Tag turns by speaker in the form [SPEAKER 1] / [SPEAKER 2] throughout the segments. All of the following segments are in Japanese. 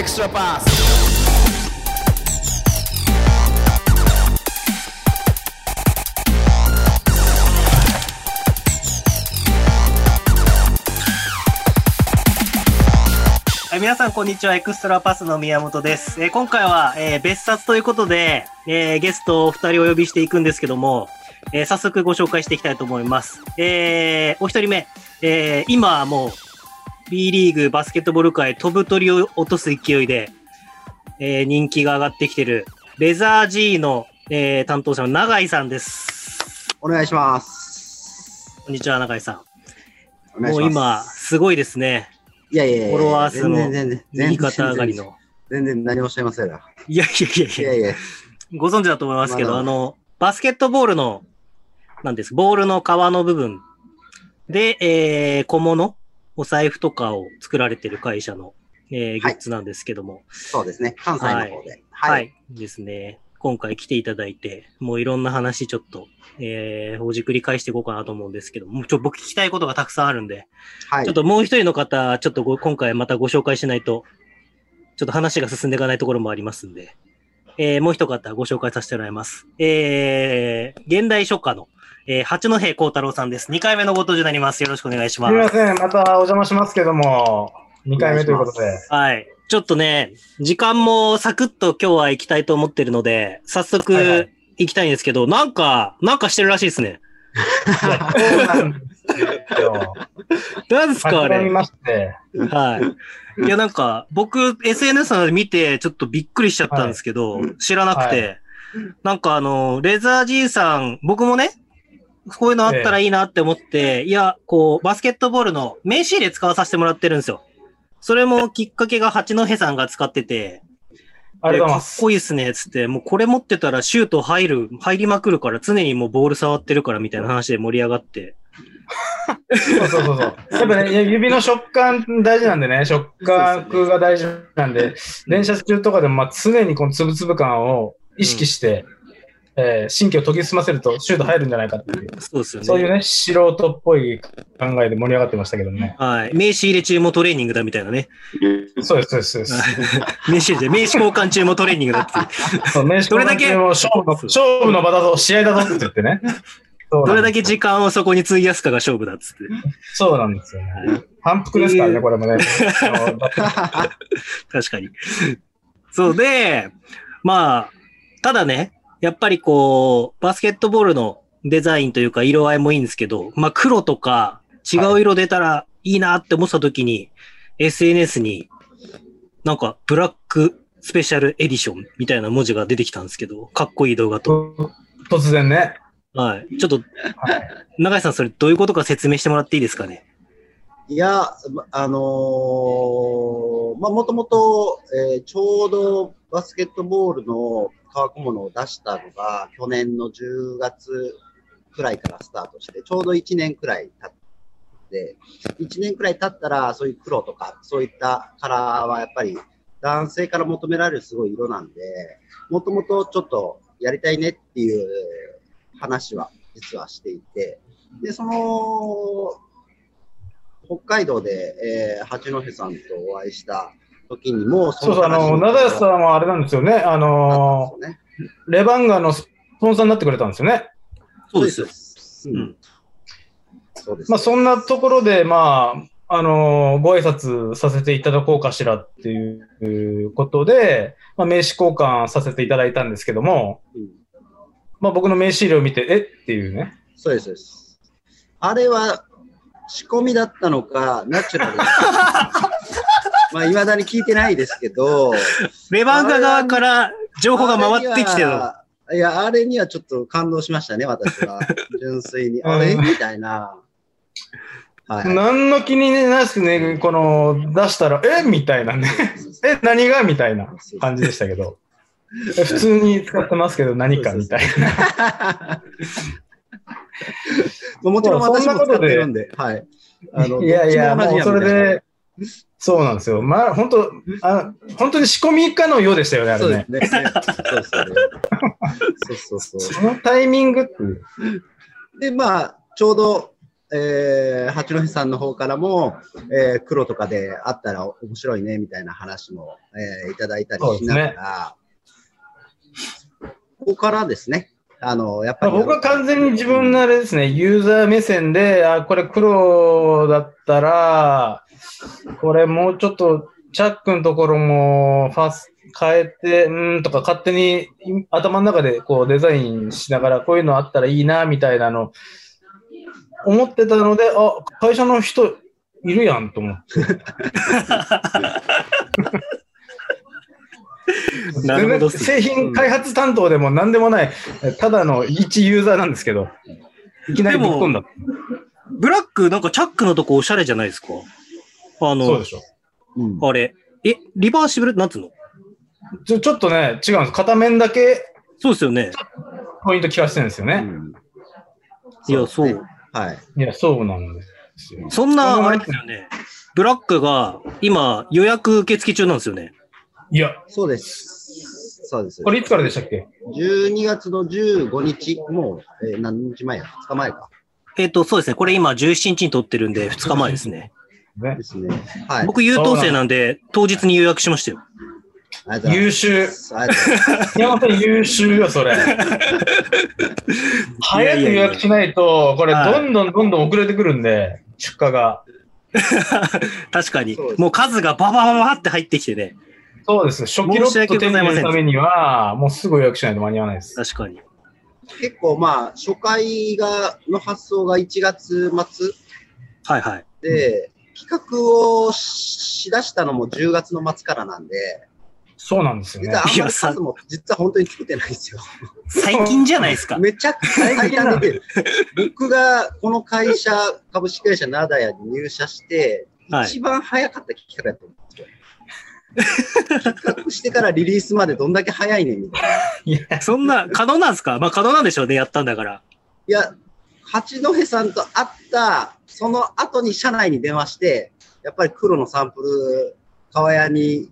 [SPEAKER 1] extra pass.
[SPEAKER 2] はい皆さん、こんにちは。エクストラパスの宮本です。えー今回は、えー別冊ということで、えーゲストを二人お呼びしていくんですけども、えー早速ご紹介していきたいと思います。えーお一人目、えー今もう、B リーグバスケットボール界飛ぶ鳥を落とす勢いで、えー人気が上がってきてる、レザー G の、えー担当者の永井さんです。
[SPEAKER 3] お願いします。
[SPEAKER 2] こんにちは、永井さん。もう今、すごいですね。
[SPEAKER 3] いやいやいや
[SPEAKER 2] フォロワー数も右肩上がりの。
[SPEAKER 3] 全然何もおっしゃいませんが。
[SPEAKER 2] いやいやいやいや
[SPEAKER 3] いやいや、
[SPEAKER 2] ご存知だと思いますけど、
[SPEAKER 3] まだ
[SPEAKER 2] あの、バスケットボールの、なんです、ボールの皮の部分で、えー、小物、お財布とかを作られてる会社の、えー、グッズなんですけども、
[SPEAKER 3] そうですね。関西の方で。
[SPEAKER 2] はい、
[SPEAKER 3] はい。
[SPEAKER 2] ですね。今回来ていただいて、もういろんな話ちょっと、えー、ほじくり返していこうかなと思うんですけども、ちょ、僕聞きたいことがたくさんあるんで、
[SPEAKER 3] はい。
[SPEAKER 2] ちょっともう一人の方、ちょっとご今回またご紹介しないと、ちょっと話が進んでいかないところもありますんで、えーもう一方ご紹介させてもらいます。えー、現代書家の、えー、八戸幸太郎さんです。2回目のご登場になります。よろしくお願いします
[SPEAKER 4] みません、またお邪魔しますけども、2回目ということで。
[SPEAKER 2] はい。ちょっとね、時間もサクッと今日は行きたいと思ってるので、早速
[SPEAKER 4] はいはい
[SPEAKER 2] 行きたいんですけど、なんか、なんかしてるらしいですね。
[SPEAKER 4] そうなんですよ。
[SPEAKER 2] 何ですかあれ。
[SPEAKER 4] まして。
[SPEAKER 2] はい。いや、なんか、僕、SNS などで見て、ちょっとびっくりしちゃったんですけど、知らなくて、なんかあの、レザー G さん、僕もね、こういうのあったらいいなって思って、いや、こう、バスケットボールの名刺入れ使わさせてもらってるんですよ。それもきっかけが八戸さんが使ってて、
[SPEAKER 4] ありがとうござい
[SPEAKER 2] かっ。こいいっすね、つって、もうこれ持ってたらシュート入る、入りまくるから常にもうボール触ってるからみたいな話で盛り上がって。
[SPEAKER 4] そうそうそうそう。やっぱね、指の食感大事なんでね、食感が大事なんで、連射中とかでもまあ常にこのつぶつぶ感を意識して、えー神経を研ぎ澄ませるとシュート入るんじゃないかっていう、
[SPEAKER 2] そうですよね。
[SPEAKER 4] そういうね、素人っぽい考えで盛り上がってましたけどね。
[SPEAKER 2] はい。名刺入れ中もトレーニングだみたいなね。
[SPEAKER 4] そうです、そうです、そうです。
[SPEAKER 2] 名刺入れて、名刺交換中もトレーニングだって。
[SPEAKER 4] そう名刺
[SPEAKER 2] どれだけ
[SPEAKER 4] 交換中も勝負の勝負の場だぞ、試合だぞって言ってね。
[SPEAKER 2] どれだけ時間をそこに費やすかが勝負だっつって。
[SPEAKER 4] そうなんですよね。反復ですからね、これもね。
[SPEAKER 2] 確かに。そうで、まあ、ただね、やっぱりこう、バスケットボールのデザインというか色合いもいいんですけど、まあ黒とか違う色出たらいいなって思った時に、SNS になんかブラックスペシャルエディションみたいな文字が出てきたんですけど、かっこいい動画と。
[SPEAKER 4] 突然ね。
[SPEAKER 2] はい。ちょっと、永井さんそれどういうことか説明してもらっていいですかね？
[SPEAKER 3] いや、まあのーまあ、もともと、えーちょうどバスケットボールの乾くものを出したのが、去年の10月くらいからスタートして、ちょうど1年くらい経って、1年くらい経ったら、そういう黒とか、そういったカラーはやっぱり男性から求められるすごい色なんで、もともとちょっとやりたいねっていう話は実はしていて、で、その、北海道で、えー八戸さんとお会いした時にも、
[SPEAKER 4] そうそう、あの、ナダヤさんはあれなんですよね。あの、
[SPEAKER 3] ね、
[SPEAKER 4] レバンガのスポンサーになってくれたんですよね。
[SPEAKER 2] そうです。
[SPEAKER 3] す。
[SPEAKER 2] う
[SPEAKER 3] うんん。そうです。
[SPEAKER 4] まあ、そんなところで、まあ、あの、ご挨拶させていただこうかしらっていうことで、まあ、名刺交換させていただいたんですけども、
[SPEAKER 3] うん
[SPEAKER 4] まあ、僕の名刺入れを見て、え？っていうね。
[SPEAKER 3] そうです、そうです。あれは仕込みだったのか、ナチュラル まあ、未だに聞いてないですけど、
[SPEAKER 2] レバンガ側から情報が回ってきてる
[SPEAKER 3] いや、あれにはちょっと感動しましたね、私は。純粋に。
[SPEAKER 4] うん
[SPEAKER 3] あれみたいな。はい。
[SPEAKER 4] 何の気になくね、この、出したら、え？みたいなね。え、何が？みたいな感じでしたけど。え？普通に使ってますけど、何か？みたいな。
[SPEAKER 3] もちろん私も使ってるんで、はい。あの
[SPEAKER 4] いやいや、もうそれで、そうなんですよ。まあ、本当あ、本当に仕込みかのようでしたよね、あれね。
[SPEAKER 3] そう。そう。そうそ。
[SPEAKER 4] のタイミングっていう。
[SPEAKER 3] で、まあ、ちょうど、えー、八戸さんの方からも、えー、黒とかであったら面白いね。みたいな話も、えー、いただいたりしながら、ここからですね、あの、やっぱり。
[SPEAKER 4] 僕は完全に自分のあれですね、ユーザー目線で、あ、これ黒だったら、これもうちょっと、チャックのところもファス変えて、うんとか勝手に頭の中でこうデザインしながらこういうのあったらいいなみたいなの思ってたので、あ、会社の人いるやんと思って。
[SPEAKER 2] なるほど。
[SPEAKER 4] 製品開発担当でも何でもない、ただの一ユーザーなんですけど、いきなりぶっ込んだ。
[SPEAKER 2] ブラック、なんかチャックのとこおしゃれじゃないですかあの、
[SPEAKER 4] そうでしょ。
[SPEAKER 2] うん、あれ。え、リバーシブル、なんつうの？
[SPEAKER 4] ちょちょっとね、違うんです。片面だけ。
[SPEAKER 2] そうですよね。
[SPEAKER 4] ポイント聞かせてるんですよね。うん、
[SPEAKER 2] いや、そう。
[SPEAKER 3] はい。
[SPEAKER 4] いや、そうなんですよ。
[SPEAKER 2] そんな、あれですよね。ブラックが今予約受付中なんですよね。
[SPEAKER 4] いや。
[SPEAKER 3] そうです。そうです。
[SPEAKER 4] これいつからでしたっけ
[SPEAKER 3] ?12 月の15日、もう、えー、何日前や ?2 日前か。
[SPEAKER 2] えっ、ー、と、そうですね。これ今17日に撮ってるんで、2日前ですね。
[SPEAKER 3] ねですね。はい。
[SPEAKER 2] 僕優等生なんで、当日に予約しましたよ。
[SPEAKER 4] 優秀。山本優秀よ、それ。早く予約しないと、これ、どんどんどんどん遅れてくるんで、出荷が。
[SPEAKER 2] 確かに。もう数がババババって入ってきてね。
[SPEAKER 4] そうです。初期ロット手に入れるためには、もうすぐ予約しないと間に合わないです。
[SPEAKER 2] 確かに。
[SPEAKER 3] 結構まあ、初回が、の発送が1月末。
[SPEAKER 2] はいはい。
[SPEAKER 3] で、企画をしだしたのも10月の末からなんで、
[SPEAKER 4] そうなんですよね。
[SPEAKER 3] 実はあんまり数も、実は本当に作ってないんですよ。
[SPEAKER 2] 最近じゃないですか？
[SPEAKER 3] めちゃくちゃ最短で出る。僕がこの会社、株式会社ナダヤに入社して、一番早かった企画やと思うんですよ。企画してからリリースまでどんだけ早いねんみたいな。
[SPEAKER 2] いや、そんな、可能なんですか？まあ可能なんでしょうね、やったんだから。
[SPEAKER 3] いや、八戸さんと会った、その後に社内に電話して、やっぱり黒のサンプル、川屋に一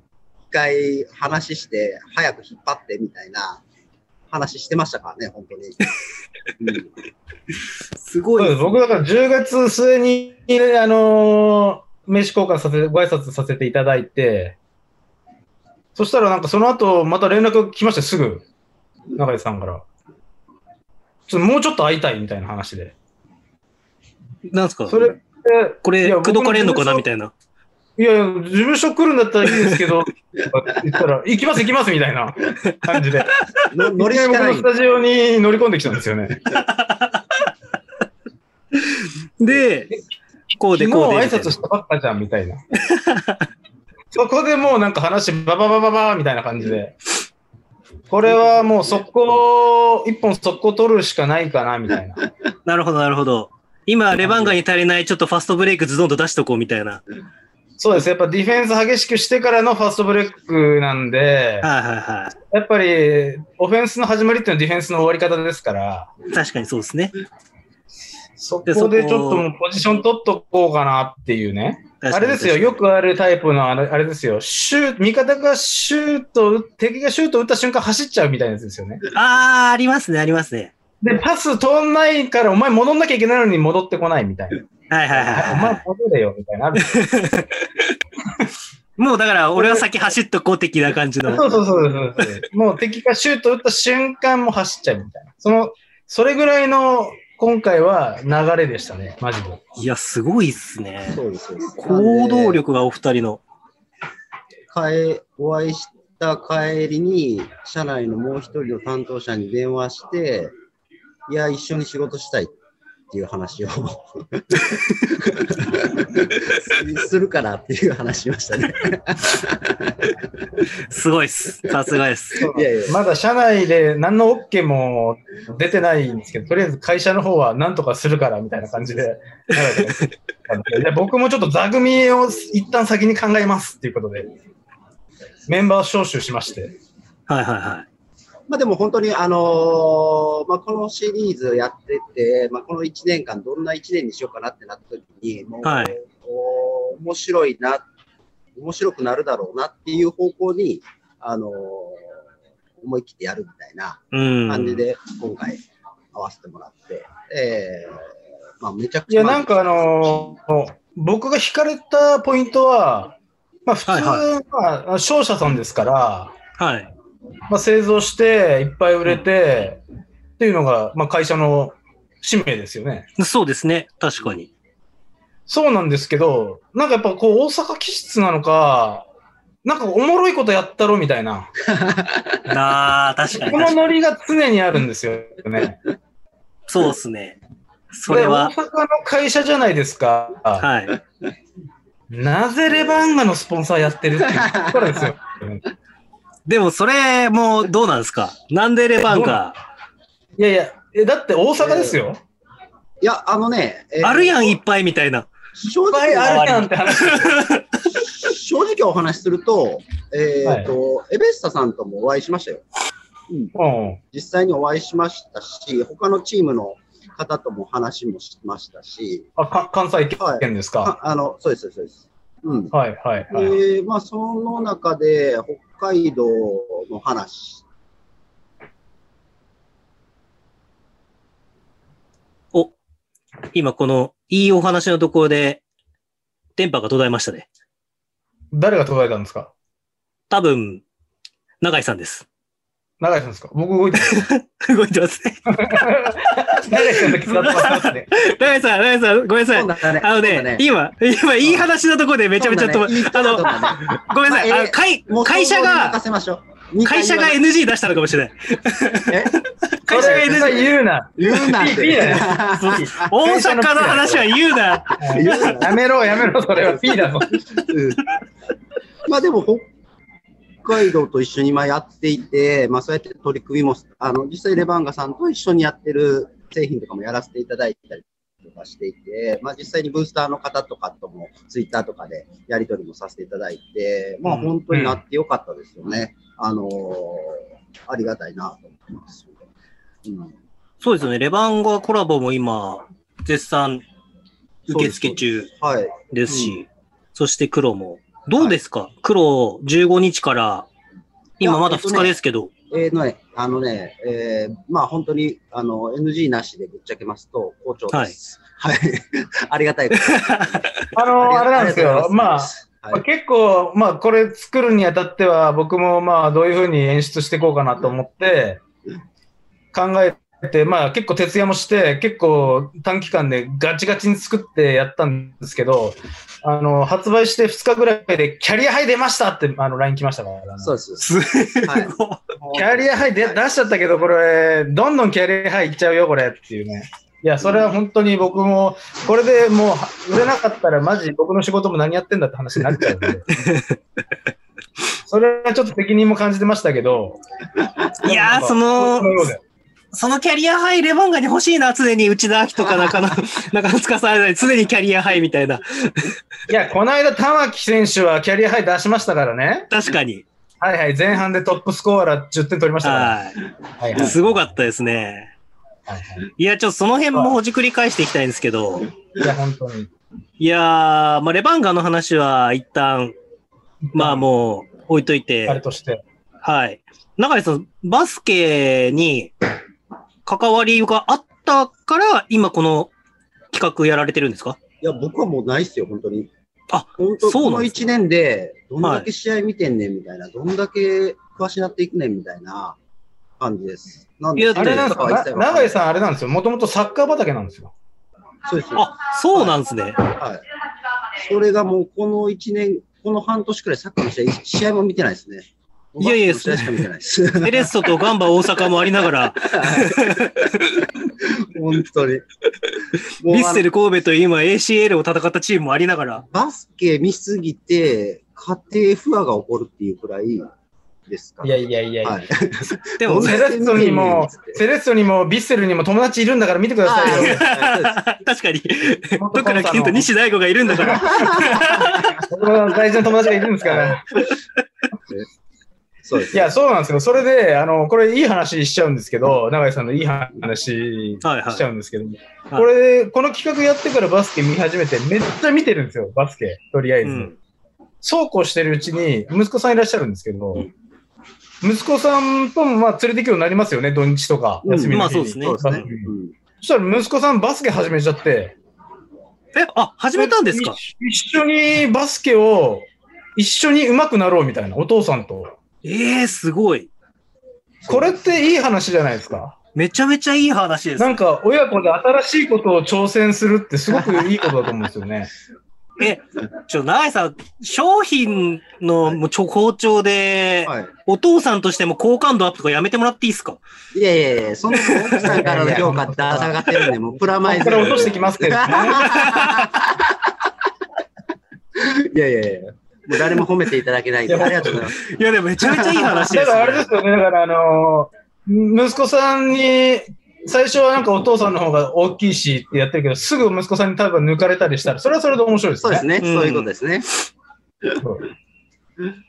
[SPEAKER 3] 回話して、早く引っ張ってみたいな話してましたからね、本当に。
[SPEAKER 2] うん、すごい。
[SPEAKER 4] 僕だから10月末に、あのー、名刺交換させて、ご挨拶させていただいて、そしたらなんかその後、また連絡来ました、すぐ。中井さんから。ちょっともうちょっと会いたいみたいな話で。
[SPEAKER 2] なんすか？
[SPEAKER 4] それ、
[SPEAKER 2] これ、口説かれんのかなみたいな。
[SPEAKER 4] いやいや、事務所来るんだったらいいですけど、言ったら、行きます行きますみたいな感じで。乗り合い僕のスタジオに乗り込んできたんですよね。
[SPEAKER 2] で、こうでこうで。
[SPEAKER 4] 昨日挨拶したばっかじゃんみたいな。そこでもうなんか話バババババみたいな感じで。これはもう速攻、一本速攻取るしかないかな、みたいな。
[SPEAKER 2] なるほど、なるほど。今、レバンガに足りないちょっとファストブレイクズドンと出しとこうみたいな。
[SPEAKER 4] そうです。やっぱディフェンス激しくしてからのファストブレイクなんで、
[SPEAKER 2] はいはいはい。
[SPEAKER 4] やっぱり、オフェンスの始まりっていうのはディフェンスの終わり方ですから。
[SPEAKER 2] 確かにそうですね。
[SPEAKER 4] そこでちょっともうポジション取っとこうかなっていうね。あれですよ、よくあるタイプのあれあれですよ、シュ味方がシュート、敵がシュート打った瞬間走っちゃうみたいなやつですよね。
[SPEAKER 2] ああ、ありますね、ありますね。
[SPEAKER 4] で、パス通んないから、お前戻んなきゃいけないのに戻ってこないみたい
[SPEAKER 2] な。はいはいはい、はい。お
[SPEAKER 4] 前戻れよ、みたいな。
[SPEAKER 2] もうだから、俺は先走っとこう的な感じの。
[SPEAKER 4] そうそうそうそうもう敵がシュート打った瞬間も走っちゃうみたいな。その、それぐらいの今回は流れでしたね、マジで。
[SPEAKER 2] いや、すごいっすね。
[SPEAKER 3] そうです。
[SPEAKER 2] 行動力がお二人の。
[SPEAKER 3] え、お会いした帰りに、社内のもう一人の担当者に電話して、いや、一緒に仕事したいっていう話をするからっていう話しましたね
[SPEAKER 2] すごいっす。さすがです。
[SPEAKER 4] いやいやまだ社内で何の OK も出てないんですけど、とりあえず会社の方は何とかするからみたいな感じで。僕もちょっと座組を一旦先に考えますっていうことで、メンバー招集しまして。
[SPEAKER 2] はいはいはい。
[SPEAKER 3] まあでも本当に、あのー、まあこのシリーズやってて、まあこの1年間どんな1年にしようかなってなった時に、もう、はい、面白いな、面白くなるだろうなっていう方向に、あのー、思い切ってやるみたいな感じで今回合わせてもらって、えー、まあ、めちゃく
[SPEAKER 4] いや、
[SPEAKER 3] ちゃ。
[SPEAKER 4] なんかあのー僕が惹かれたポイントは、まあ普通、
[SPEAKER 2] はい
[SPEAKER 4] まあ商社さんですから、
[SPEAKER 2] はい。
[SPEAKER 4] まあ製造していっぱい売れて、っていうのが、まあ会社の使命ですよね。
[SPEAKER 2] そうですね。確かに。
[SPEAKER 4] そうなんですけど、なんかやっぱこう大阪気質なのか、なんかおもろいことやったろみたいな。
[SPEAKER 2] ああ、確かに
[SPEAKER 4] こ。のノリが常にあるんですよね。
[SPEAKER 2] そうですね。それは
[SPEAKER 4] で、大阪の会社じゃないですか。
[SPEAKER 2] はい。
[SPEAKER 4] なぜレバンガのスポンサーやってるっていうところですよ。
[SPEAKER 2] でもそれもどうなんですか？なんでレバンガ
[SPEAKER 4] いやいや、えだって大阪ですよ。
[SPEAKER 3] いや、あのね、えー
[SPEAKER 2] あるやん、いっぱいみたいな。
[SPEAKER 3] 正
[SPEAKER 4] いっぱいあ
[SPEAKER 3] 直、
[SPEAKER 4] るやんって話。
[SPEAKER 3] 正直お話しすると、えっ、と、エベッサさんともお会いしましたよ。うん。
[SPEAKER 4] うん。
[SPEAKER 3] 実際にお会いしましたし、他のチームの方とも話もしましたし、
[SPEAKER 4] あ、か関西圏ですか？
[SPEAKER 3] ああの、そうです、そうです。うん。
[SPEAKER 4] はい、はい、はい。
[SPEAKER 3] で、まあ、その中で、北海道の話。
[SPEAKER 2] お、今このいいお話のところで電波が途絶えましたね。
[SPEAKER 4] 誰が途絶えたんですか？
[SPEAKER 2] 多分、永井さんです。
[SPEAKER 4] 長井さんですか？僕動いてます。
[SPEAKER 2] 動いてますね。
[SPEAKER 4] 長井さんだけ伝わってますね。
[SPEAKER 2] 永井さん、ごめんなさい。あのね、今、今、いい話のところでめちゃめちゃと、あの、ごめんなさい。会
[SPEAKER 3] もう
[SPEAKER 2] 会社が会社が NG 出したのかもしれない。
[SPEAKER 3] え？
[SPEAKER 2] 会社が
[SPEAKER 4] それ
[SPEAKER 2] NG。
[SPEAKER 4] 言うな。
[SPEAKER 3] 言うな
[SPEAKER 2] 大阪の話は言うな。
[SPEAKER 4] やめろ、やめろ、それは P だぞ。
[SPEAKER 3] うんまあでも、北海道と一緒に今やっていて、まあそうやって取り組みも、あの、実際レバンガさんと一緒にやってる製品とかもやらせていただいたりとかしていて、まあ実際にブースターの方とかともツイッターとかでやり取りもさせていただいて、まあ本当になってよかったですよね。あのーありがたいなと思ってます。うん
[SPEAKER 2] そうですよね。レバンガコラボも今、絶賛受付中
[SPEAKER 3] はい。
[SPEAKER 2] ですし、そして黒も。どうですか、黒15日から、今まだ2日ですけど、
[SPEAKER 3] えーのね、あのね、えーまあ本当に、あの、NG なしでぶっちゃけますと、好調です。はい。ありがたいこと。
[SPEAKER 4] あの、あれなんですよ。まあ、
[SPEAKER 3] あ
[SPEAKER 4] まあ結構、まあ、これ作るにあたっては、僕もまあ、どういうふうに演出していこうかなと思って、考えて、まあ、結構徹夜もして、結構短期間でガチガチに作ってやったんですけど、あの、発売して2日ぐらいで、キャリアハイ出ましたって、あの、LINE 来ましたから、
[SPEAKER 3] そうです。
[SPEAKER 2] す
[SPEAKER 3] はい
[SPEAKER 4] キャリアハイで出しちゃったけど、これ、どんどんキャリアハイいっちゃうよ、これっていうね。いや、それは本当に僕も、これでもう売れなかったら、マジ僕の仕事も何やってんだって話になっちゃうんで。それはちょっと責任も感じてましたけど。
[SPEAKER 2] いやーそのそのキャリアハイレバンガに欲しいな、常に内田明とか中野、中野司さん常にキャリアハイみたいな。
[SPEAKER 4] いや、この間、玉木選手はキャリアハイ出しましたからね。
[SPEAKER 2] 確かに。
[SPEAKER 4] はいはい、前半でトップスコアラー10点取りましたから。
[SPEAKER 2] は
[SPEAKER 4] はいはい
[SPEAKER 2] い。すごかったですね。
[SPEAKER 4] はいはい
[SPEAKER 2] いや、ちょっとその辺もほじくり返していきたいんですけど、
[SPEAKER 4] いや、本当に。
[SPEAKER 2] いやー、まあ、レバンガの話は一旦、まあもう置いとい
[SPEAKER 4] あれ
[SPEAKER 2] て、
[SPEAKER 4] として。
[SPEAKER 2] はい。中井さん、バスケに関わりがあったから、今この企画やられてるんですか？
[SPEAKER 3] いや、僕はもうないっすよ、本当に。
[SPEAKER 2] あ、
[SPEAKER 3] 本当この
[SPEAKER 2] そうなんです
[SPEAKER 3] 1年で、どんだけ試合見てんねんみたいな、どんだけ詳しなっていくねんみたいな感じです。なん
[SPEAKER 2] いや
[SPEAKER 4] あれなんですかな長井
[SPEAKER 3] ん。
[SPEAKER 4] さん、あれなんですよ。もともとサッカー畑なんですよ。
[SPEAKER 3] そうです。
[SPEAKER 2] あ、そうなんですね。
[SPEAKER 3] はい。それがもうこの1年、この半年くらいサッカーの試合、試合も見てないですね。
[SPEAKER 2] いやいや
[SPEAKER 3] バスケの試合しか見てないです。
[SPEAKER 2] エレッソとガンバ大阪もありながら、
[SPEAKER 3] 本当に。もう
[SPEAKER 2] ヴィッセル神戸という今 ACL を戦ったチームもありながら、
[SPEAKER 3] バスケ見すぎて、家庭不和が起こるっていうくらいですか
[SPEAKER 4] いやいやいやいや。
[SPEAKER 3] はい。
[SPEAKER 2] でも、
[SPEAKER 4] セレッソにも、セレッソにも、ビッセルにも友達いるんだから見てくださいよ。
[SPEAKER 2] 確かに、どっから来てんと西大吾がいるんだから。
[SPEAKER 4] 大事な友達がいるんですから。
[SPEAKER 3] そうです。
[SPEAKER 4] いや、そうなんですよ。それで、あの、これいい話しちゃうんですけど、永井さんのいい話しちゃうんですけど、これ、この企画やってからバスケ見始めて、めっちゃ見てるんですよ、バスケ、とりあえず。
[SPEAKER 2] うん。
[SPEAKER 4] そうこうしてるうちに、息子さんいらっしゃるんですけど、息子さんともまあ連れて行くようになりますよね、土日とか、
[SPEAKER 3] うん
[SPEAKER 4] 休みの日に。
[SPEAKER 2] まあそうですね
[SPEAKER 3] そ
[SPEAKER 4] したら息子さんバスケ始めちゃって。
[SPEAKER 2] え、あ、始めたんですか？
[SPEAKER 4] 一一緒にバスケを、一緒に上手くなろうみたいな、お父さんと。
[SPEAKER 2] ええすごい。
[SPEAKER 4] これっていい話じゃないですか？
[SPEAKER 2] めちゃめちゃいい話です。
[SPEAKER 4] なんか、親子で新しいことを挑戦するってすごくいいことだと思うんですよね。
[SPEAKER 2] え、ちょ、長井さん、商品のもうちょ好調で、
[SPEAKER 3] はい。
[SPEAKER 2] お父さんとしても好感度アップとかやめてもらっていいですか？
[SPEAKER 3] いやいやいや、その奥さんからの評価って下がってるんで、もうプラマイゼロ。
[SPEAKER 4] ここから落としてきますけどね。
[SPEAKER 3] いやいやいや、もう誰も褒めていただけないんで、
[SPEAKER 4] いや
[SPEAKER 3] ありがとうございます。
[SPEAKER 2] いや、でもめちゃめちゃいい話です、
[SPEAKER 4] だからあれですよね、だからあのー息子さんに、最初はなんかお父さんの方が大きいしってやってるけど、すぐ息子さんに多分抜かれたりしたら、それはそれで面白いですね。
[SPEAKER 3] そうですね、
[SPEAKER 2] うん
[SPEAKER 3] そういうことですね。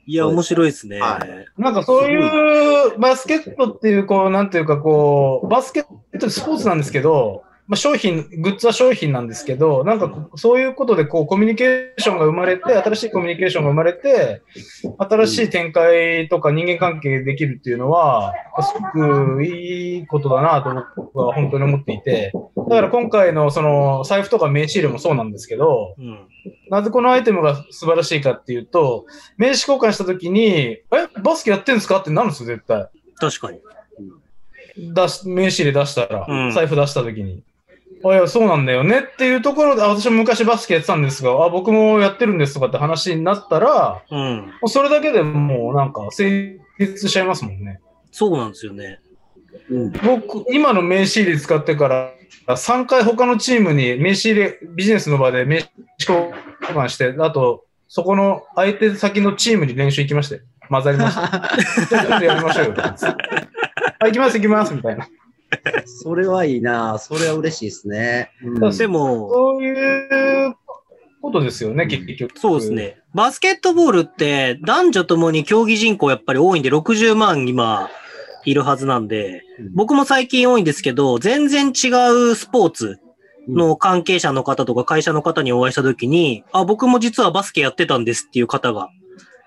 [SPEAKER 2] いや、面白いですね。
[SPEAKER 3] は
[SPEAKER 4] なんかそういうバスケットっていう、こう、なんていうかこう、バスケットスポーツなんですけど、まあ、商品、グッズは商品なんですけど、なんかそういうことでこうコミュニケーションが生まれて、新しいコミュニケーションが生まれて、新しい展開とか人間関係できるっていうのは、すごくいいことだなと僕は本当に思っていて、だから今回のその財布とか名刺入れもそうなんですけど、
[SPEAKER 2] うん。
[SPEAKER 4] なぜこのアイテムが素晴らしいかっていうと、名刺交換したときに、え、バスケやってんですかってなるんですよ、絶対。
[SPEAKER 2] 確かに。
[SPEAKER 4] 出し、名刺入れ出したら、
[SPEAKER 2] うん
[SPEAKER 4] 財布出したときに。あ、いや、そうなんだよねっていうところで、あ私も昔バスケやってたんですが、あ、僕もやってるんですとかって話になったら、
[SPEAKER 2] うん。
[SPEAKER 4] もうそれだけでもうなんか成立しちゃいますもんね。
[SPEAKER 2] そうなんですよね。
[SPEAKER 3] うん。
[SPEAKER 4] 僕、今の名刺入れ使ってから、3回他のチームに名刺入れ、ビジネスの場で名刺交換して、あと、そこの相手先のチームに練習行きまして、混ざりました。ちょっとやりましょうよ。あ、行きます行きますみたいな。
[SPEAKER 3] それはいいなそれは嬉しいですね。うん
[SPEAKER 2] でも、
[SPEAKER 4] そういうことですよね、結局。
[SPEAKER 2] そうです。ね。バスケットボールって男女ともに競技人口やっぱり多いんで60万今いるはずなんで、僕も最近多いんですけど、全然違うスポーツの関係者の方とか会社の方にお会いしたときに、あ、僕も実はバスケやってたんですっていう方が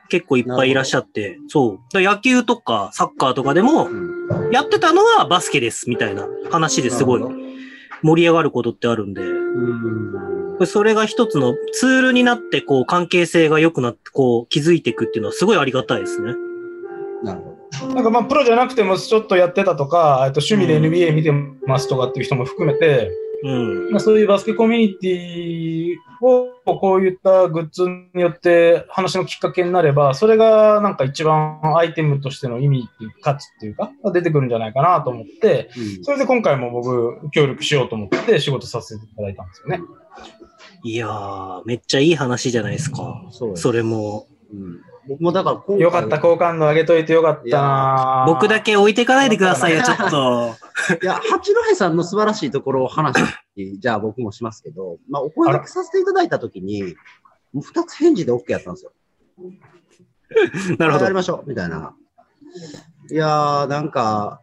[SPEAKER 2] 結構いっぱいいらっしゃって、そう。野球とかサッカーとかでも、
[SPEAKER 3] うん
[SPEAKER 2] やってたのはバスケですみたいな話ですごい盛り上がることってあるんで、
[SPEAKER 3] うん
[SPEAKER 2] それが一つのツールになって、こう、関係性が良くなって、こう、気づいていくっていうのはすごいありがたいですね。
[SPEAKER 3] なるほど。
[SPEAKER 4] なんかまあ、プロじゃなくてもちょっとやってたとか、えっと趣味で NBA 見てますとかっていう人も含めて、
[SPEAKER 2] うん。
[SPEAKER 4] まあ、そういうバスケコミュニティをこういったグッズによって話のきっかけになれば、それがなんか一番アイテムとしての意味っていう価値っていうか、出てくるんじゃないかなと思って、
[SPEAKER 3] うん
[SPEAKER 4] それで今回も僕協力しようと思って仕事させていただいたんですよね。
[SPEAKER 2] いやー、めっちゃいい話じゃないですか。
[SPEAKER 3] そす
[SPEAKER 2] それも。
[SPEAKER 3] うん僕もだから今回
[SPEAKER 4] よかった、好感度上げといてよかったな
[SPEAKER 2] 僕だけ置いてかないでくださいよ、ちょっと。
[SPEAKER 3] いや、八戸さんの素晴らしいところを話して、じゃあ僕もしますけど、まあ、お声掛けさせていただいたときに、もう二つ返事で OK やったんですよ。
[SPEAKER 2] なるほど。
[SPEAKER 3] やりましょう、みたいな。いやー、なんか、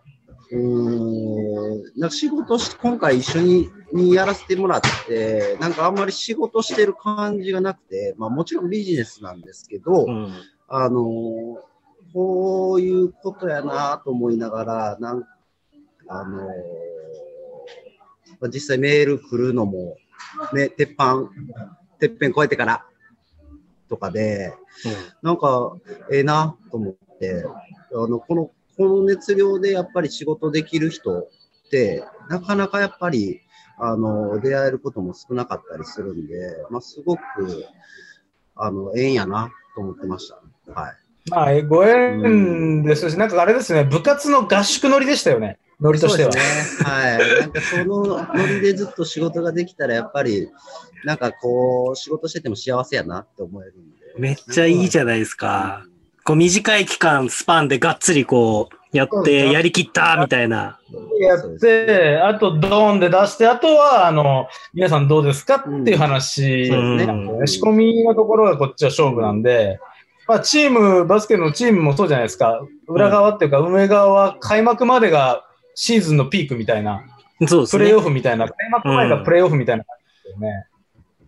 [SPEAKER 3] うーん、なんか仕事し、今回一緒ににやらせてもらって、なんかあんまり仕事してる感じがなくて、まあもちろんビジネスなんですけど、
[SPEAKER 2] うん。
[SPEAKER 3] あのこういうことやなと思いながら、なんあのまあ実際メール来るのも、ね、鉄板、てっぺん越えてからとかで、なんか、ええなと思って、あの、この、この熱量でやっぱり仕事できる人って、なかなかやっぱり、あの、出会えることも少なかったりするんで、まあ、すごく、あの、ええんやなと思ってました。はい。
[SPEAKER 4] まあ、ご縁ですし、なんかあれですね、部活の合宿乗りでしたよね、ノリとしては。
[SPEAKER 3] そうですね。はい。なんかそのノリでずっと仕事ができたら、やっぱり、なんかこう、仕事してても幸せやなって思えるんで。
[SPEAKER 2] めっちゃいいじゃないですか。こう短い期間、スパンでがっつりこう、やって、やりきった、みたいな。
[SPEAKER 4] やって、あとドーンで出して、あとは、あの、皆さんどうですか？っていう話
[SPEAKER 3] うん
[SPEAKER 2] そうですね
[SPEAKER 4] なんで仕込みのところがこっちは勝負なんで、まあ、チーム、バスケのチームもそうじゃないですか。裏側っていうか、運営側は開幕までがシーズンのピークみたいな、
[SPEAKER 2] そうですね
[SPEAKER 4] プレイオ。フみたいな、開幕前がプレイオフみたいな感じですよね。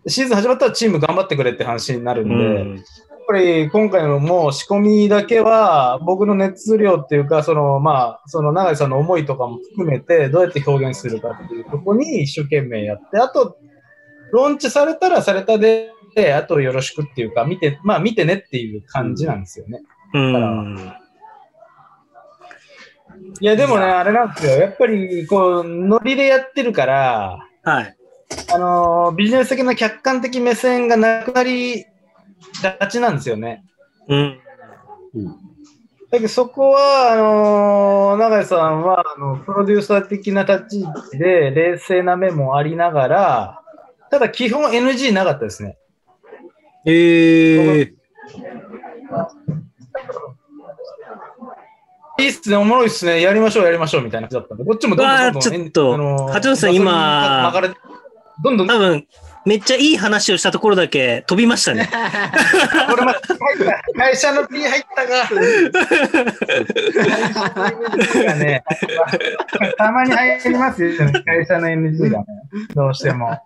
[SPEAKER 4] シーズン始まったらチーム頑張ってくれって話になるん
[SPEAKER 2] う
[SPEAKER 4] で。ぱぱり今回のもう仕込みだけは、僕の熱量っていうか、その、まあ、その永井さんの思いとかも含めて、どうやって表現するかっていうところに一生懸命やって、あと、ローンチされたらされたで、あとよろしくっていうか、見て、まあ見てねっていう感じなんですよね。
[SPEAKER 2] うん。
[SPEAKER 4] いや、でもね、あれなんですよ。やっぱり、こう、ノリでやってるから、
[SPEAKER 2] はい。
[SPEAKER 4] あのービジネス的な客観的目線がなくなりがちなんですよね。
[SPEAKER 2] うん。
[SPEAKER 3] うん
[SPEAKER 4] だけどそこは、あのー永井さんは、あの、プロデューサー的な立ち位置で、冷静な面もありながら、ただ基本 NG なかったですね。
[SPEAKER 2] ええ
[SPEAKER 4] いいっすね、おもろいっすね、やりましょう、やりましょう、みたいな感じだったんで、こっちもどんどんどんどん、
[SPEAKER 2] ちょっと
[SPEAKER 4] あのー
[SPEAKER 2] 八王子さん今
[SPEAKER 4] どんどん、
[SPEAKER 2] 多分、めっちゃいい話をしたところだけ飛びましたね。
[SPEAKER 4] これまた入った、会社の P 入ったが。がね、たまに入りますよね、会社の NG がね、どうしても。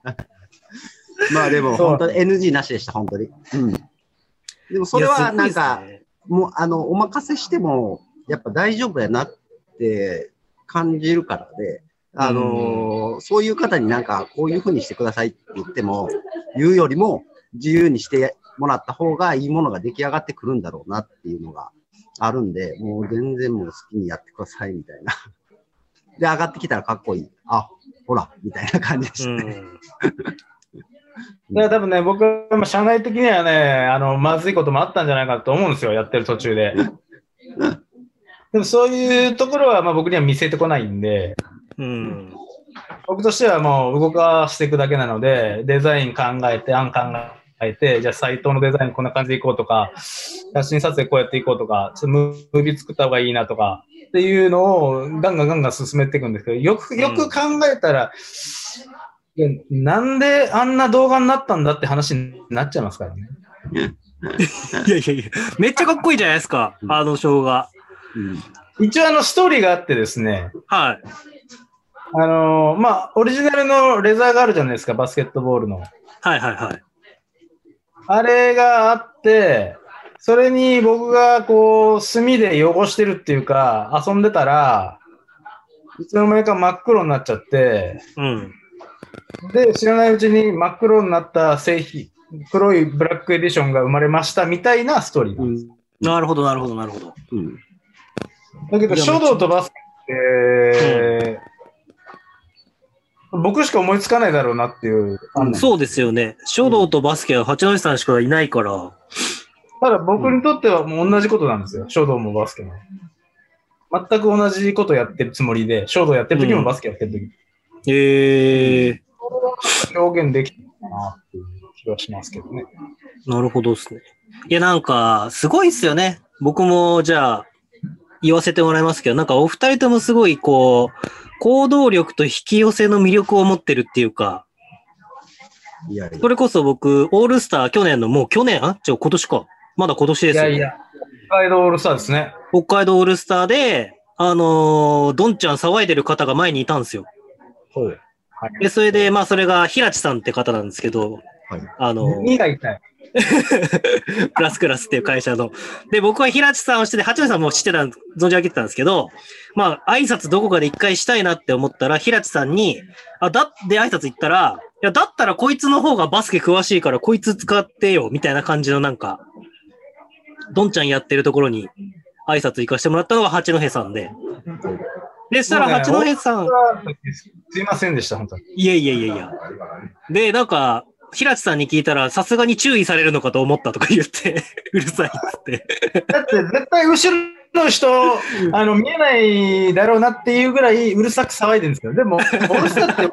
[SPEAKER 3] まあでも、本当に NG なしでした、本当に。うん。でもそれはなんか、
[SPEAKER 2] ね
[SPEAKER 3] もう、あの、お任せしても、やっぱ大丈夫やなって感じるからで、あのーそういう方になんか、こういうふうにしてくださいって言っても、言うよりも、自由にしてもらった方がいいものが出来上がってくるんだろうなっていうのがあるんで、もう全然もう好きにやってくださいみたいな。で、上がってきたらかっこいい。あ、ほら、みたいな感じでしたね。
[SPEAKER 2] うん。
[SPEAKER 4] だから多分ね、僕はまあ社内的にはね、あの、まずいこともあったんじゃないかと思うんですよ、やってる途中で。でもそういうところはまあ僕には見せてこないんで、
[SPEAKER 2] うん。
[SPEAKER 4] 僕としてはもう動かしていくだけなので、デザイン考えて、案考えて、じゃあサイトのデザインこんな感じでいこうとか、写真撮影こうやっていこうとか、ちょっとムービー作った方がいいなとか、っていうのをガンガンガンガン進めていくんですけど、よく、よく考えたら、いやなんであんな動画になったんだって話になっちゃいますからね。
[SPEAKER 2] いやいやいや、めっちゃかっこいいじゃないですか、あのショーが。
[SPEAKER 3] うん。
[SPEAKER 4] 一応あのストーリーがあってですね、
[SPEAKER 2] はい。
[SPEAKER 4] あのーまあ、オリジナルのレザーがあるじゃないですか、バスケットボールの。
[SPEAKER 2] はいはいはい。
[SPEAKER 4] あれがあって、それに僕がこう、墨で汚してるっていうか、遊んでたら、いつの間にか真っ黒になっちゃって、
[SPEAKER 2] うん。
[SPEAKER 4] で、知らないうちに真っ黒になった製品、黒いブラックエディションが生まれましたみたいなストーリーなんです。
[SPEAKER 2] なるほどなるほどなるほど。
[SPEAKER 3] うん。
[SPEAKER 4] だけど、書道とバスケって、僕しか思いつかないだろうなっていう。
[SPEAKER 3] うん
[SPEAKER 2] そうですよね。書道とバスケは八戸さんしかいないから。
[SPEAKER 4] ただ僕にとってはもう同じことなんですよ。書道もバスケも。全く同じことやってるつもりで、書道やってる時もバスケやってる時も、
[SPEAKER 2] ええ
[SPEAKER 4] 表現できたなっていう気はしますけどね。
[SPEAKER 2] なるほどですね。いや、なんか、すごいっすよね。僕も、じゃあ、言わせてもらいますけど、なんかお二人ともすごい、こう、行動力と引き寄せの魅力を持ってるっていうか、
[SPEAKER 3] いやいや
[SPEAKER 2] それこそ僕、オールスター去年の、もう去年あじゃあ今年か。まだ今年ですよ。
[SPEAKER 4] いやいや、北海道オールスターですね。
[SPEAKER 2] 北海道オールスターで、あのーどんちゃん騒いでる方が前にいたんですよ。
[SPEAKER 4] そう。
[SPEAKER 2] で、それで、まあ、それが、平地さんって方なんですけど、
[SPEAKER 3] はい
[SPEAKER 2] あのー
[SPEAKER 4] 2が痛い。
[SPEAKER 2] プラスクラスっていう会社の。で、僕は平地さんをしてて、八戸さんも知ってた、存じ上げてたんですけど、まあ、挨拶どこかで一回したいなって思ったら、平地さんに、あ、だって挨拶行ったら、いや、だったらこいつの方がバスケ詳しいから、こいつ使ってよ、みたいな感じのなんか、どんちゃんやってるところに挨拶行かしてもらったのが八戸さんで。で、したら八戸さん、
[SPEAKER 4] すいませんでした、本当に。
[SPEAKER 2] いやいやいやいや。で、なんか、平地さんに聞いたら、さすがに注意されるのかと思ったとか言って、うるさいっつって。
[SPEAKER 4] だって絶対後ろの人、あの、見えないだろうなっていうぐらいうるさく騒いでるんですよ。でも、オールスターって、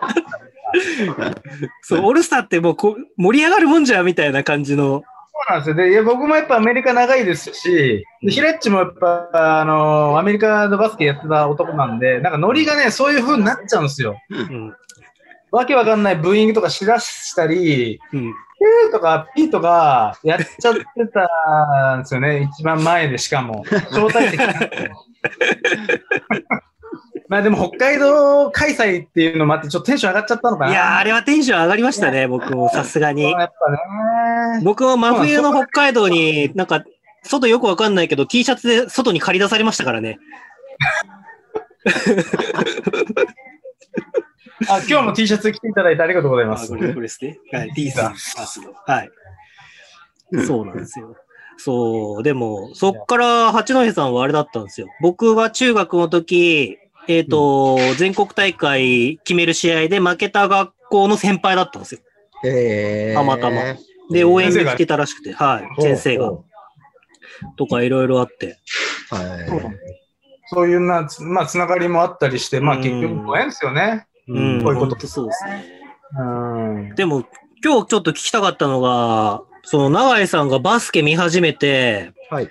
[SPEAKER 2] そう、オールスターってもうこう盛り上がるもんじゃ、みたいな感じの。
[SPEAKER 4] そうなんですよ。で、いや僕もやっぱアメリカ長いですし、でヒレッチもやっぱ、あの、アメリカのバスケやってた男なんで、なんかノリがね、そういう風になっちゃうんですよ。
[SPEAKER 2] うん。
[SPEAKER 4] わけわかんないブーイングとかしだしたり、
[SPEAKER 2] うん。
[SPEAKER 4] ーとかピーとかやっちゃってたんですよね。一番前でしかも。招待席にな。まあでも北海道開催っていうのもあって、ちょっとテンション上がっちゃったのかな。
[SPEAKER 2] いやー、あれはテンション上がりましたね、僕もさすがに。僕は真冬の北海道になんか、外よくわかんないけど T シャツで外に借り出されましたからね。
[SPEAKER 4] あ、今日も T シャツ着ていただいてありがとうございます。
[SPEAKER 2] あこれこれですね。はい、T さん。はい。そうなんですよ。そう、でも、そっから八戸さんはあれだったんですよ。僕は中学の時、えっ、と、全国大会決める試合で負けた学校の先輩だったんですよ。
[SPEAKER 3] へえ。
[SPEAKER 2] たまたまで、応援に来てたらしくて、はい、先生が。とかいろいろあって。
[SPEAKER 3] はい。
[SPEAKER 4] そういうな、つまあ、つながりもあったりして、まあ、
[SPEAKER 2] うん
[SPEAKER 4] 結局ご縁ですよね。
[SPEAKER 2] うん、
[SPEAKER 4] こういうこと
[SPEAKER 2] そうですね。
[SPEAKER 4] うん。
[SPEAKER 2] でも、今日ちょっと聞きたかったのが、その、長井さんがバスケ見始めて、
[SPEAKER 3] はい。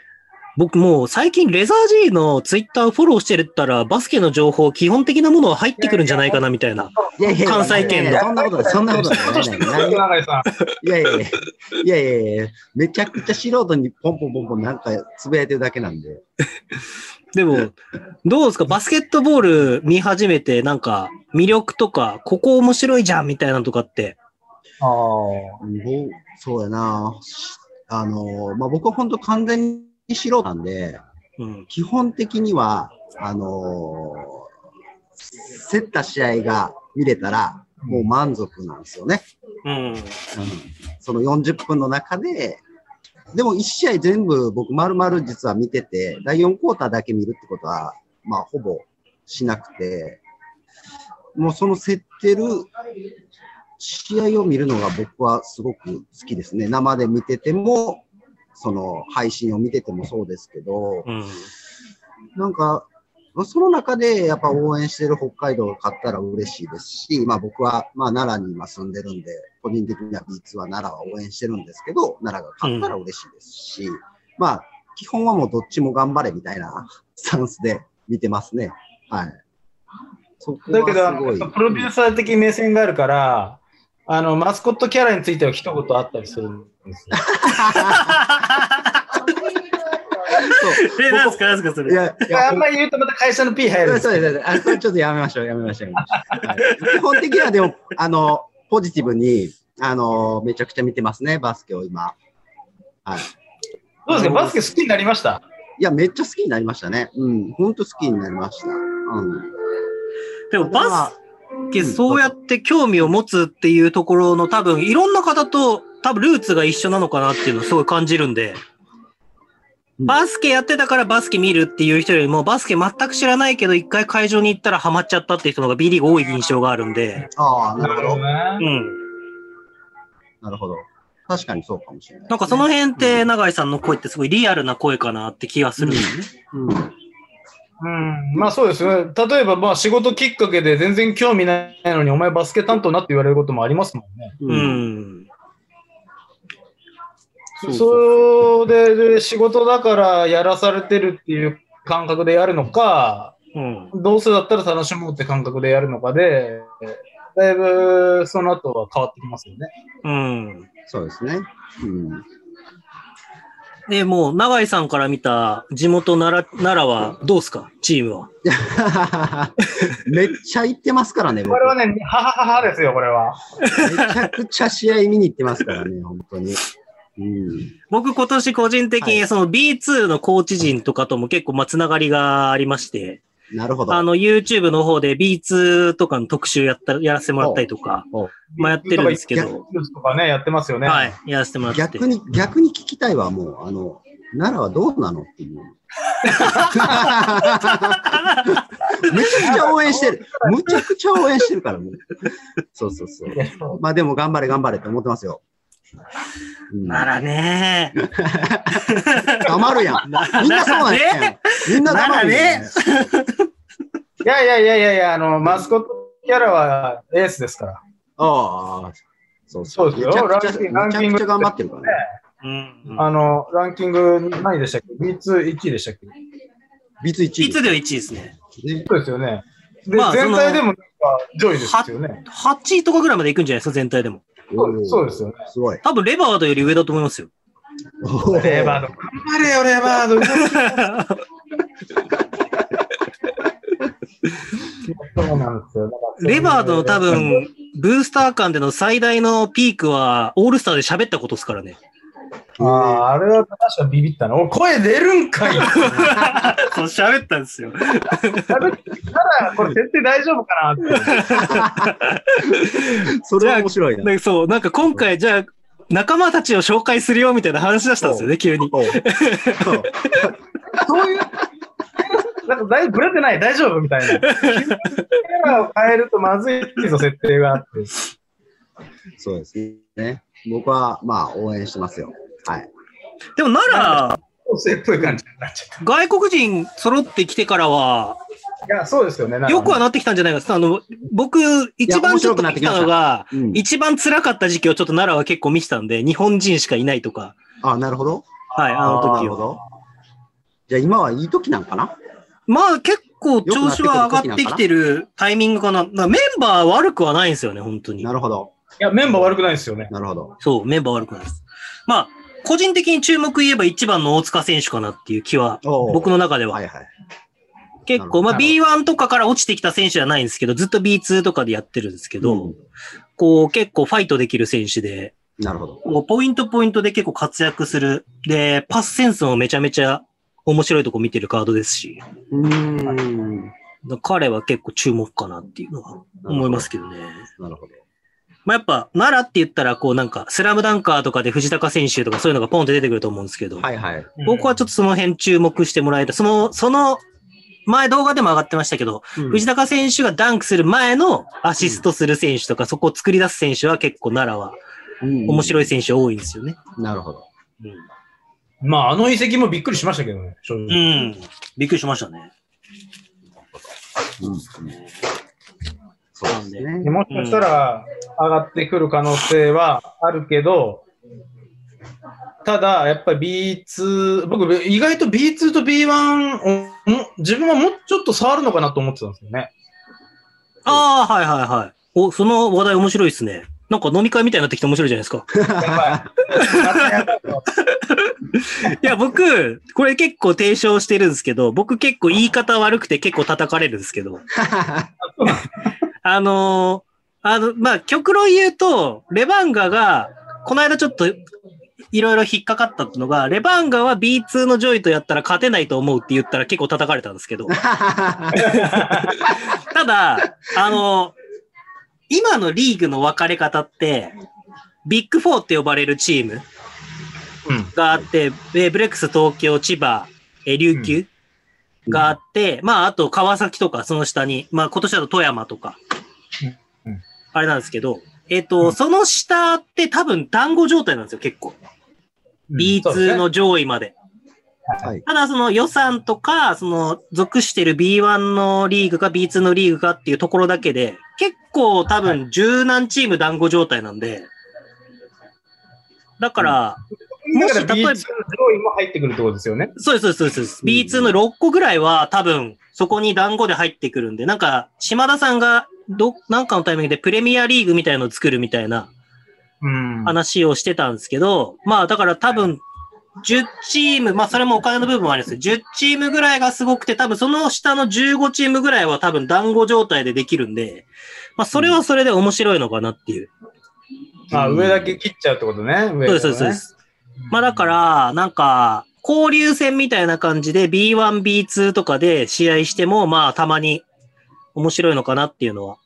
[SPEAKER 2] 僕もう最近レザー G のツイッターフォローしてるったら、バスケの情報、基本的なものは入ってくるんじゃないかなみたいな。
[SPEAKER 3] いやいやいや
[SPEAKER 2] 関西圏の
[SPEAKER 3] いやいやそんなことない、そんなことない。何
[SPEAKER 4] 長井さん。
[SPEAKER 3] いやいやいや、いやいやいや、めちゃくちゃ素人にポンポンポンポンなんかつぶやいてるだけなんで。
[SPEAKER 2] でも、どうですか？バスケットボール見始めて、なんか、魅力とか、ここ面白いじゃんみたいなのとかって。
[SPEAKER 4] ああ。
[SPEAKER 3] そうやな。あの、まあ、僕は本当完全に素人なんで、
[SPEAKER 2] うん。
[SPEAKER 3] 基本的には、あの競った試合が見れたら、もう満足なんですよね。
[SPEAKER 2] うん。
[SPEAKER 3] うんその40分の中で、でも1試合全部僕丸々実は見てて、第4クォーターだけ見るってことは、まあほぼしなくて、もうその競ってる試合を見るのが僕はすごく好きですね。生で見てても、その配信を見ててもそうですけど、
[SPEAKER 2] うん。
[SPEAKER 3] なんか、まあその中でやっぱ応援してる北海道を買ったら嬉しいですし、まあ僕はまあ奈良に今住んでるんで、個人的には B2 は奈良は応援してるんですけど、奈良が勝ったら嬉しいですし、まあ基本はもうどっちも頑張れみたいなスタンスで見てますね。はい。
[SPEAKER 4] だけど、プロデューサー的目線があるから、あの、マスコットキャラについては一言あったりするんですよ。
[SPEAKER 2] え、なんですか？なんですかそれ。
[SPEAKER 3] いや、いや
[SPEAKER 4] あんまり言うとまた会社の P 入るんです
[SPEAKER 3] そうです。あこれちょっとやめましょう、やめましょう。やめましょうはい基本的にはでも、あの、ポジティブに、あの、めちゃくちゃ見てますね、バスケを今。はい。
[SPEAKER 4] どうですかバスケ好きになりました
[SPEAKER 3] いや、めっちゃ好きになりましたね。うん、ほんと好きになりました。うん。
[SPEAKER 2] でもバスケ、そうやって興味を持つっていうところの多分、いろんな方と多分ルーツが一緒なのかなっていうのをすごい感じるんで、
[SPEAKER 3] うん
[SPEAKER 2] バスケやってたからバスケ見るっていう人よりも、バスケ全く知らないけど、一回会場に行ったらハマっちゃったっていう人の方が B リーグ多い印象があるんで、
[SPEAKER 3] ああ、なるほど。
[SPEAKER 4] ね
[SPEAKER 2] う。ん。
[SPEAKER 3] なるほど。確かにそうかもしれない、
[SPEAKER 2] なんかその辺って、永井さんの声ってすごいリアルな声かなって気がするんですよね。
[SPEAKER 3] うん。
[SPEAKER 4] うん、まあそうですね。例えば、まあ仕事きっかけで全然興味ないのに、お前バスケ担当なって言われることもありますもんね。
[SPEAKER 2] う。ん。そう
[SPEAKER 4] それで仕事だからやらされてるっていう感覚でやるのか、
[SPEAKER 2] うん。
[SPEAKER 4] どうせだったら楽しもうって感覚でやるのかで、だいぶその後は変わってきますよね。
[SPEAKER 2] うん。
[SPEAKER 3] そうですね。うん。
[SPEAKER 2] で、もう、永井さんから見た地元奈良奈良はどうですか？チームは。
[SPEAKER 3] めっちゃ行ってますからね、僕
[SPEAKER 4] これはね、ははははですよ、これは。
[SPEAKER 3] めちゃくちゃ試合見に行ってますからね、本当に。うん。
[SPEAKER 2] 僕今年個人的
[SPEAKER 3] はい
[SPEAKER 2] にその B2 のコーチ陣とかとも結構まあつながりがありまして、
[SPEAKER 3] なるほど。
[SPEAKER 2] あの YouTube の方で B2 とかの特集やった、やらせてもらったりとか、
[SPEAKER 3] お
[SPEAKER 2] まあやってるんですけど、
[SPEAKER 4] とかね、やってますよね。
[SPEAKER 2] はい、やらせてもらってて。
[SPEAKER 3] 逆に、逆に聞きたいわ、もう、あの、奈良はどうなのっていう。めちゃくちゃ応援してる。むちゃくちゃ応援してるから、もう。そうそうそうまあでも頑張れ頑張れって思ってますよ。うん、
[SPEAKER 2] 奈良ね
[SPEAKER 3] 黙るやん。みんなそうなんやん。みんな黙るや
[SPEAKER 4] いやいやいやいやいや、あの、マスコットキャラはエースですから。
[SPEAKER 3] ああ、そう
[SPEAKER 4] そうですよランキング
[SPEAKER 3] めちゃくちゃ頑張ってるからね。
[SPEAKER 2] うん。
[SPEAKER 4] あの、ランキング何位でしたっけ ?B21 位でしたっけ？
[SPEAKER 3] ビツ1位。
[SPEAKER 2] B2 では1位ですね。
[SPEAKER 3] ね。
[SPEAKER 4] そうですよね。で、
[SPEAKER 2] まあ
[SPEAKER 4] 全体でもなんか上位ですよね。
[SPEAKER 2] 8位とかぐらいまで行くんじゃないですか、全体でも。
[SPEAKER 4] そうそうですよね。
[SPEAKER 3] すごい。
[SPEAKER 2] 多分レバードより上だと思いますよ。
[SPEAKER 4] レバード。頑張れよ、レバード。そうなんですよ。だから
[SPEAKER 2] レバードの多分、ブースター間での最大のピークは、オールスターで喋ったことですからね。
[SPEAKER 4] ああ、あれは確かビビったな。お声出るんかい
[SPEAKER 2] そう、喋ったんですよ。
[SPEAKER 4] 喋ってたら、これ設定大丈夫かなって。
[SPEAKER 3] それは面白いな。
[SPEAKER 2] でそう、なんか今回、じゃあ、仲間たちを紹介するよみたいな話出したんですよね、急に。
[SPEAKER 4] そういう、なんかだいぶブレてない、大丈夫みたいな。キャラを変えるとまずいぞ、設定があって。
[SPEAKER 3] そうですね。僕は、まあ、応援してますよ。はい。
[SPEAKER 2] でも、奈
[SPEAKER 4] 個性っぽい感じになっちゃっ
[SPEAKER 2] 良、外国人揃ってきてからは、
[SPEAKER 4] た。いや、そうですよね。
[SPEAKER 2] よくはなってきたんじゃないですか。あの、僕、一番ちょっと見たのが、
[SPEAKER 3] うん、
[SPEAKER 2] 一番辛かった時期をちょっと奈良は結構見てたんで、日本人しかいないとか、
[SPEAKER 3] あ、なるほど。
[SPEAKER 2] はい、あの
[SPEAKER 3] な
[SPEAKER 2] 時を。
[SPEAKER 3] るほど。じゃあ今はいい時なんかな？
[SPEAKER 2] まあ結構調子は上がってきてるタイミングかな。だからメンバー悪くはないんですよね、本当に
[SPEAKER 3] な。るほど。
[SPEAKER 4] いや、メンバー悪くないですよね。
[SPEAKER 3] なるほど。
[SPEAKER 2] そう、メンバー悪くないです。まあ、個人的に注目言えば一番の大塚選手かなっていう気は、僕の中では。
[SPEAKER 3] はいはい。
[SPEAKER 2] 結構、まあ
[SPEAKER 4] なる
[SPEAKER 2] B1 とかから落ちてきた選手じゃないんですけど、ずっと B2 とかでやってるんですけど、
[SPEAKER 3] うん
[SPEAKER 2] こう結構ファイトできる選手で、
[SPEAKER 3] なるほど。
[SPEAKER 2] こうポイントポイントで結構活躍する。で、パスセンスもめちゃめちゃ面白いとこ見てるカードですし、
[SPEAKER 3] うーん。
[SPEAKER 2] 彼は結構注目かなっていうのは思いますけどね。
[SPEAKER 3] なるほど。
[SPEAKER 2] まあ、やっぱ、奈良って言ったら、こうなんか、スラムダンカーとかで藤高選手とかそういうのがポンって出てくると思うんですけど、
[SPEAKER 3] はいはい。
[SPEAKER 2] 僕はちょっとその辺注目してもらえた。その、その、前動画でも上がってましたけど、藤高選手がダンクする前のアシストする選手とか、そこを作り出す選手は結構奈良は面白
[SPEAKER 3] い。
[SPEAKER 2] い選手多いんですよね。
[SPEAKER 3] なるほど。
[SPEAKER 4] まあ、あの遺跡もびっくりしましたけどね、正
[SPEAKER 2] う
[SPEAKER 4] 直。
[SPEAKER 2] ん。びっくりしましたね。
[SPEAKER 3] うんそうです
[SPEAKER 4] で
[SPEAKER 3] ね。
[SPEAKER 4] もしかしたら上がってくる可能性はあるけど、ただ、やっぱり B2、僕、意外と B2 と B1 を、も自分はもうちょっと触るのかなと思ってたんですよね。
[SPEAKER 2] ああ、はいはいはい。お、その話題面白いですね。なんか飲み会みたいになってきて面白いじゃないですか。
[SPEAKER 4] いや、
[SPEAKER 2] 僕、これ結構提唱してるんですけど、僕結構言い方悪くて結構叩かれるんですけど、あのーあの、まあ、極論言うと、レバンガが、この間ちょっと、いろいろ引っかかったのが、レバンガは B2 のジョイとやったら勝てないと思うって言ったら結構叩かれたんですけど、ただ、あの今のリーグの分かれ方って、ビッグフォーって呼ばれるチーム
[SPEAKER 4] うん。
[SPEAKER 2] があって、えーブレックス東京、千葉、えー琉球があって、まあ、あと川崎とか、その下に、まあ、今年だと富山とか。
[SPEAKER 4] うんうん、
[SPEAKER 2] あれなんですけど、えっ、と、
[SPEAKER 4] うん
[SPEAKER 2] その下って多分団子状態なんですよ、結構。B2 の上位まで。
[SPEAKER 3] はい。
[SPEAKER 2] ただ、その予算とか、その属してる B1 のリーグか B2 のリーグかっていうところだけで、結構多分十何チーム団子状態なんで、だから、もし
[SPEAKER 4] だから
[SPEAKER 2] 例えば
[SPEAKER 4] B2 の上位も入ってくるってことですよね。
[SPEAKER 2] そうです、そうです、そうです。
[SPEAKER 3] うん
[SPEAKER 2] B2 の6個ぐらいは多分、そこに団子で入ってくるんで、なんか、島田さんが、ど、なんかのタイミングでプレミアリーグみたいなのを作るみたいな
[SPEAKER 4] うん。
[SPEAKER 2] 話をしてたんですけど、まあだから多分、10チーム、まあそれもお金の部分もあります10チームぐらいがすごくて、多分その下の15チームぐらいは多分団子状態でできるんで、まあそれはそれで面白いのかなっていう。
[SPEAKER 4] あ、上だけ切っちゃうってことね。上
[SPEAKER 2] そうです、そうですそうです。まあだから、なんか、交流戦みたいな感じで B1、B2 とかで試合しても、まあたまに面白いのかなっていうのは
[SPEAKER 3] うん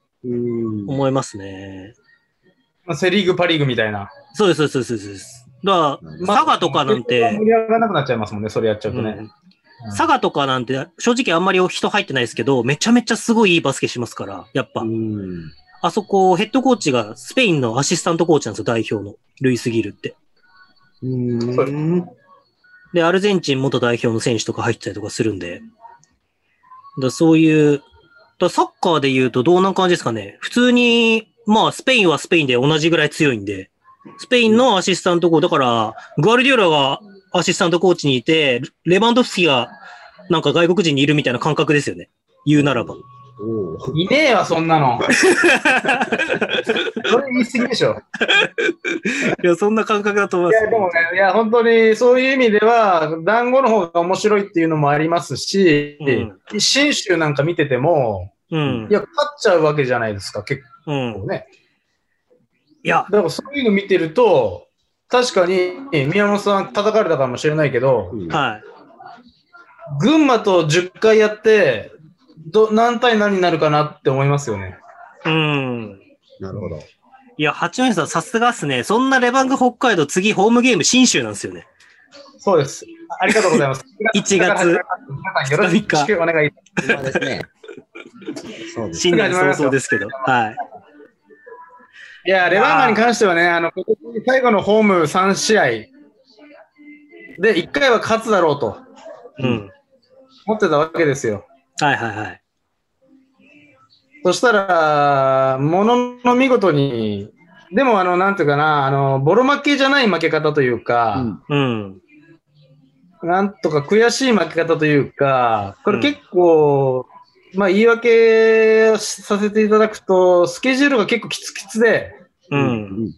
[SPEAKER 2] 思いますね。
[SPEAKER 4] まあセリーグ、パリーグみたいな。
[SPEAKER 2] そうです、そうです、そうです。だから、佐賀とかなん
[SPEAKER 4] 盛
[SPEAKER 2] て、
[SPEAKER 4] り上がらなくなっちゃいますもんね、それやっちゃうとね。
[SPEAKER 2] うん佐賀とかなんて正直あんまり人入ってないですけど、めちゃめちゃすごいいいバスケしますから、やっぱ
[SPEAKER 3] う。ん
[SPEAKER 2] あそこ、ヘッドコーチがスペインのアシスタントコーチなんですよ、代表の。ルイス・ギルって。
[SPEAKER 3] うん
[SPEAKER 2] で、アルゼンチン元代表の選手とか入ってたりとかするんで。だそういう、だサッカーで言うとどんな感じですかね。普通に、まあ、スペインはスペインで同じぐらい強いんで、スペインのアシスタントコーチ、だから、グアルディオラがアシスタントコーチにいて、レバンドフスキがなんか外国人にいるみたいな感覚ですよね。言うならば。
[SPEAKER 4] いねえわ、そんなの。それ言い過ぎでしょ。
[SPEAKER 2] いや、そんな感覚だと思い
[SPEAKER 4] いや、
[SPEAKER 2] ます。
[SPEAKER 4] でもね、いや、本当にそういう意味では、団子の方が面白いっていうのもありますし、
[SPEAKER 2] うん
[SPEAKER 4] 新州なんか見てても、
[SPEAKER 2] うん
[SPEAKER 4] い。や、勝っちゃうわけじゃないですか、結
[SPEAKER 2] うん。
[SPEAKER 4] 構ね。
[SPEAKER 2] いや、
[SPEAKER 4] だからそういうの見てると、確かに宮本さん叩かれたかもしれないけど、
[SPEAKER 3] うん
[SPEAKER 2] はい。
[SPEAKER 4] 群馬と10回やって、ど何対何になるかなって思いますよね。
[SPEAKER 2] うん。
[SPEAKER 3] なるほど。
[SPEAKER 2] いや、八戸さん、さすがっすね。そんなレバンガ北海道、次、ホームゲーム、新州なんですよね。
[SPEAKER 4] そうです。ありがとうございます。
[SPEAKER 2] 1月
[SPEAKER 4] 皆さんよろしくお願いし
[SPEAKER 3] 今ですね。そうです。
[SPEAKER 2] 新年早々ですけど。はい。
[SPEAKER 4] いや、レバンガに関してはね、あの、最後のホーム3試合で、1回は勝つだろうと
[SPEAKER 2] うん。
[SPEAKER 4] 思ってたわけですよ。
[SPEAKER 2] はいはいはい。
[SPEAKER 4] そしたら、ものの見事に、でも、あの、なんていうかな、あの、ボロ負けじゃない負け方というか、
[SPEAKER 3] うん
[SPEAKER 2] うん。
[SPEAKER 4] なんとか悔しい負け方というか、これ結構、まあ言い訳をさせていただくと、スケジュールが結構きつきつで、
[SPEAKER 2] う。
[SPEAKER 3] うんん。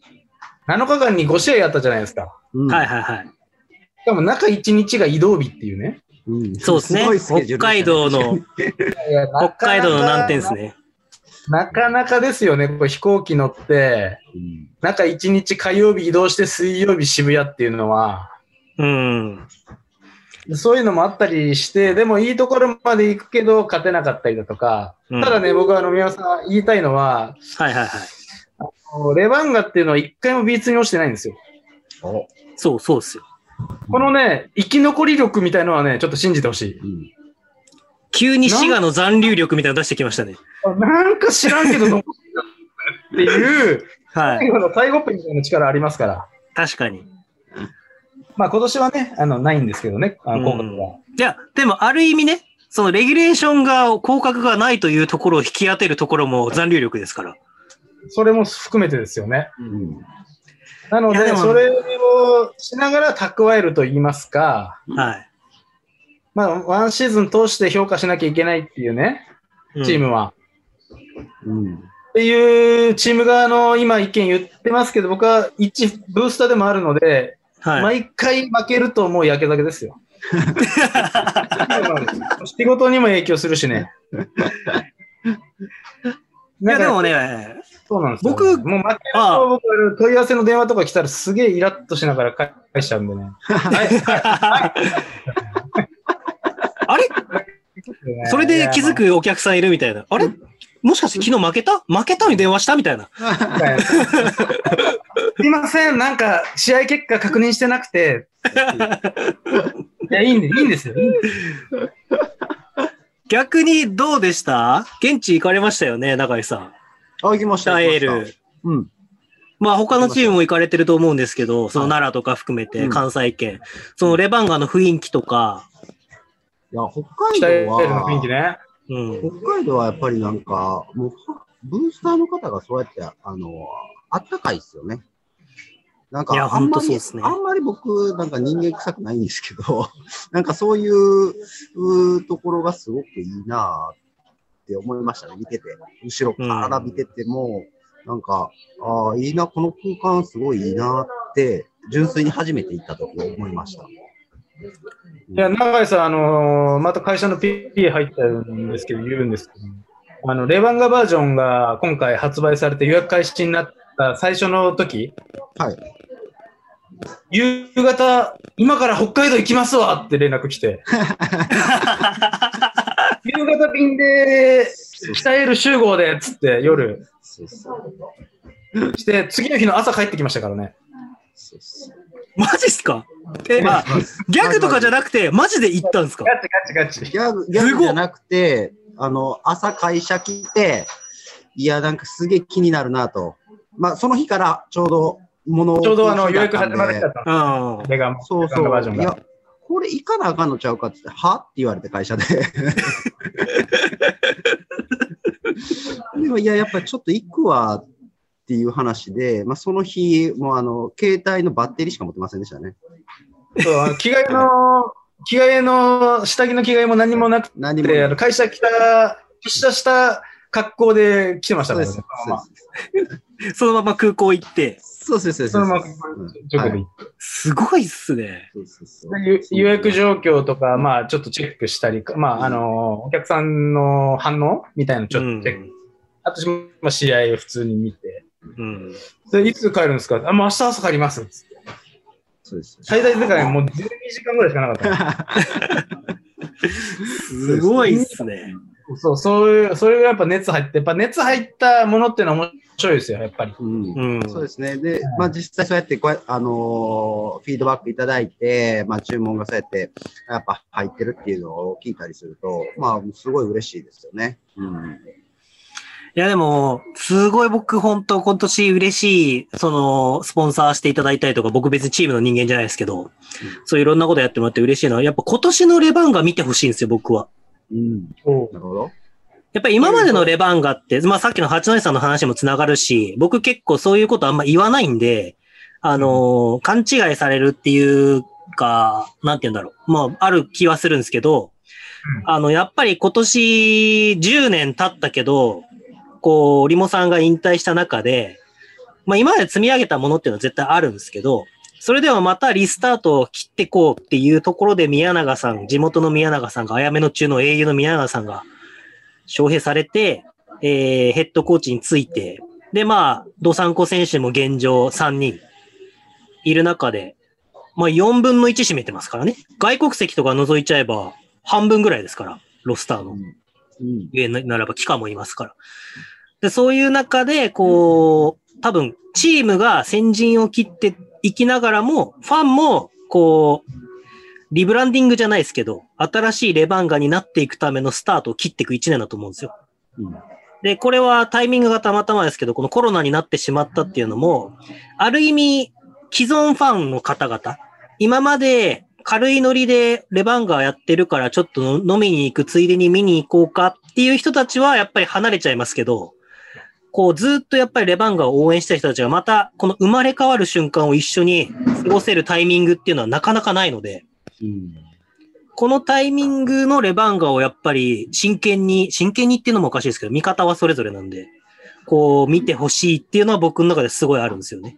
[SPEAKER 4] 7日間に5試合やったじゃないですか。
[SPEAKER 3] うん
[SPEAKER 2] はいはいはい。
[SPEAKER 4] しかも中1日が移動日っていうね。
[SPEAKER 3] うん
[SPEAKER 2] そうですね。
[SPEAKER 3] ごいスケジュ
[SPEAKER 2] 北海道の、北海道の難点です。ね。
[SPEAKER 4] なかなかですよね。これ飛行機乗って、
[SPEAKER 3] うん
[SPEAKER 4] 中1日火曜日移動して水曜日渋谷っていうのは、
[SPEAKER 2] うん。
[SPEAKER 4] そういうのもあったりして、でもいいところまで行くけど勝てなかったりだとか、
[SPEAKER 2] うん
[SPEAKER 4] ただね、僕はあの宮本さん言いたいのは、
[SPEAKER 2] はいはいはい。
[SPEAKER 4] レバンガっていうのは一回も B2 に落ちてないんですよ。
[SPEAKER 3] お
[SPEAKER 2] そうそうっすよ。
[SPEAKER 4] このね、生き残り力みたいのはね、ちょっと信じてほしい。
[SPEAKER 3] うん
[SPEAKER 2] 急に滋賀の残留力みたいなの出してきましたね。
[SPEAKER 4] なんか知らんけど残ってるっていう、
[SPEAKER 2] はい。
[SPEAKER 4] 最後の最後っぺみたいな力ありますから。
[SPEAKER 2] 確かに。
[SPEAKER 4] まあ今年はね、あの、ないんですけどね、あの、は。
[SPEAKER 2] いや、でもある意味ね、そのレギュレーションが広角がないというところを引き当てるところも残留力ですから。
[SPEAKER 4] それも含めてですよね。
[SPEAKER 3] うん
[SPEAKER 4] なので、それをしながら蓄えると言いますか、
[SPEAKER 2] はい。
[SPEAKER 4] まあ、ワンシーズン通して評価しなきゃいけないっていうね、
[SPEAKER 2] うん
[SPEAKER 4] チームは。
[SPEAKER 3] うん
[SPEAKER 4] っていうチーム側の今意見言ってますけど、僕は一ブースターでもあるので、
[SPEAKER 2] はい。
[SPEAKER 4] 毎回負けるともうやけ酒ですよ。仕事にも影響するしね。
[SPEAKER 2] いや、でも
[SPEAKER 4] ね、
[SPEAKER 2] ね、
[SPEAKER 4] そうなんですよ。
[SPEAKER 2] 僕
[SPEAKER 4] もう負けると僕、問い合わせの電話とか来たらすげえイラッとしながら返しちゃうんでね。
[SPEAKER 2] あれ？それで気づくお客さんいるみたいな。あれ？もしかして昨日負けた？負けたのに電話したみたいな。
[SPEAKER 4] すいません、なんか試合結果確認してなくて。いや、いいんで。いいんですよ
[SPEAKER 2] 逆にどうでした？現地行かれましたよね、中井さん。
[SPEAKER 3] あ、行きました。
[SPEAKER 2] ダエー
[SPEAKER 3] 行きまし
[SPEAKER 2] ル。
[SPEAKER 3] たうん。
[SPEAKER 2] まあ他のチームも行かれてると思うんですけど、その奈良とか含めて
[SPEAKER 3] うん
[SPEAKER 2] 関西圏、そのレバンガの雰囲気とか、
[SPEAKER 3] いや、北海道
[SPEAKER 4] ールの雰囲気
[SPEAKER 3] は、
[SPEAKER 4] ね。
[SPEAKER 2] うん。
[SPEAKER 3] 北海道はやっぱりなんか、もう、ブースターの方がそうやって、あの、あったかいっすよね。なんか、あんまり
[SPEAKER 2] ね
[SPEAKER 3] あんまり僕、なんか人間臭くないんですけど、なんかそういうところがすごくいいなって思いましたね、見てて。後ろから見てても、なんか、ああ、いいな、この空間すごいいいなって、純粋に初めて行った時思いました。
[SPEAKER 4] いや、永井さん、あのーまた会社の PA 入ったんですけど、言うんですけど、あの、レバンガバージョンが今回発売されて予約開始になった最初の時、
[SPEAKER 3] はい。
[SPEAKER 4] 夕方、今から北海道行きますわって連絡来て、夕方便で、北エール集合で、つって夜、
[SPEAKER 3] そうそう。
[SPEAKER 4] して、次の日の朝帰ってきましたからね。
[SPEAKER 3] そうそう
[SPEAKER 2] マジっすか？え、
[SPEAKER 3] まあ
[SPEAKER 2] ギャグとかじゃなくて、マジで行ったんですか？
[SPEAKER 4] ガチガチガチ。
[SPEAKER 3] ギャグ、ギャグじゃなくて、あの、朝会社来て、いや、なんかすげえ気になるなと。まあ、その日からちょうど物を。
[SPEAKER 4] ちょうどあの予約始まる日だった
[SPEAKER 2] うん。
[SPEAKER 3] そう
[SPEAKER 4] レガンガバージョン
[SPEAKER 3] そう。い
[SPEAKER 4] が
[SPEAKER 3] や、これ行かなあかんのちゃうかって言って、は？って言われて会社で。でも、いや、やっぱりちょっと行くわっていう話で、まあ、その日、もうあの、携帯のバッテリーしか持ってませんでしたね。
[SPEAKER 4] そう着替えの、着替えの、下着の着替えも何もなく
[SPEAKER 3] 何も。
[SPEAKER 4] て、あの会社来た、出社した格好で来てましたね。
[SPEAKER 2] そのまま空港行って、
[SPEAKER 3] そうです。
[SPEAKER 4] そのまま
[SPEAKER 3] そうです
[SPEAKER 4] 直で行って
[SPEAKER 2] すごいっすね。
[SPEAKER 3] そうそうそう
[SPEAKER 4] でゆ予約状況とか、まあ、ちょっとチェックしたり、まあ、あの、お客さんの反応みたいなのちょっとチェック。あと、まあ、試合を普通に見て。
[SPEAKER 2] うん。
[SPEAKER 4] で、いつ帰るんですか？あ、もう明日朝帰ります。
[SPEAKER 3] そうです。
[SPEAKER 4] 最大時間もう12時間ぐらいしかなかった。
[SPEAKER 2] すごいっすね。
[SPEAKER 4] そう、そういう、それがやっぱ熱入って、やっぱ熱入ったものっていうのは面白いですよ、やっぱり。
[SPEAKER 3] うん
[SPEAKER 2] うん。
[SPEAKER 3] そうですね。で、まあ実際そうやってこうや、あのーフィードバックいただいて、まあ注文がそうやって、やっぱ入ってるっていうのを聞いたりすると、まあすごい嬉しいですよね。うん。
[SPEAKER 2] いやでも、すごい僕本当今年嬉しい、その、スポンサーしていただいたりとか、僕別にチームの人間じゃないですけど、そういういろんなことやってもらって嬉しいのは、やっぱ今年のレバンガ見てほしいんですよ、僕は。
[SPEAKER 3] うん。なるほど。
[SPEAKER 2] やっぱり今までのレバンガって、まあさっきの八戸さんの話もつながるし、僕結構そういうことあんま言わないんで、あのー勘違いされるっていうか、なんて言うんだろう。まあ、ある気はするんですけど、あの、やっぱり今年10年経ったけど、こう、リモさんが引退した中で、まあ今まで積み上げたものっていうのは絶対あるんですけど、それではまたリスタートを切ってこうっていうところで宮永さん、地元の宮永さんが、あやめの中の英雄の宮永さんが、招聘されて、えー、ヘッドコーチについて、で、まあ、ドサンコ選手も現状3人いる中で、まあ4分の1占めてますからね。外国籍とか除いちゃえば半分ぐらいですから、ロスターの。
[SPEAKER 3] うん。
[SPEAKER 2] 言えならば期間もいますから。で、そういう中で、こう、多分、チームが先陣を切っていきながらも、ファンも、こう、リブランディングじゃないですけど、新しいレバンガになっていくためのスタートを切っていく1年だと思うんですよ。
[SPEAKER 3] うん。
[SPEAKER 2] で、これはタイミングがたまたまですけど、このコロナになってしまったっていうのも、ある意味、既存ファンの方々、今まで軽いノリでレバンガーやってるからちょっと飲みに行くついでに見に行こうかっていう人たちはやっぱり離れちゃいますけど、こうずっとやっぱりレバンガーを応援した人たちがまたこの生まれ変わる瞬間を一緒に過ごせるタイミングっていうのはなかなかないので、
[SPEAKER 3] うん。
[SPEAKER 2] このタイミングのレバンガをやっぱり真剣に、真剣にっていうのもおかしいですけど、見方はそれぞれなんで、こう見てほしいっていうのは僕の中ですごいあるんですよね。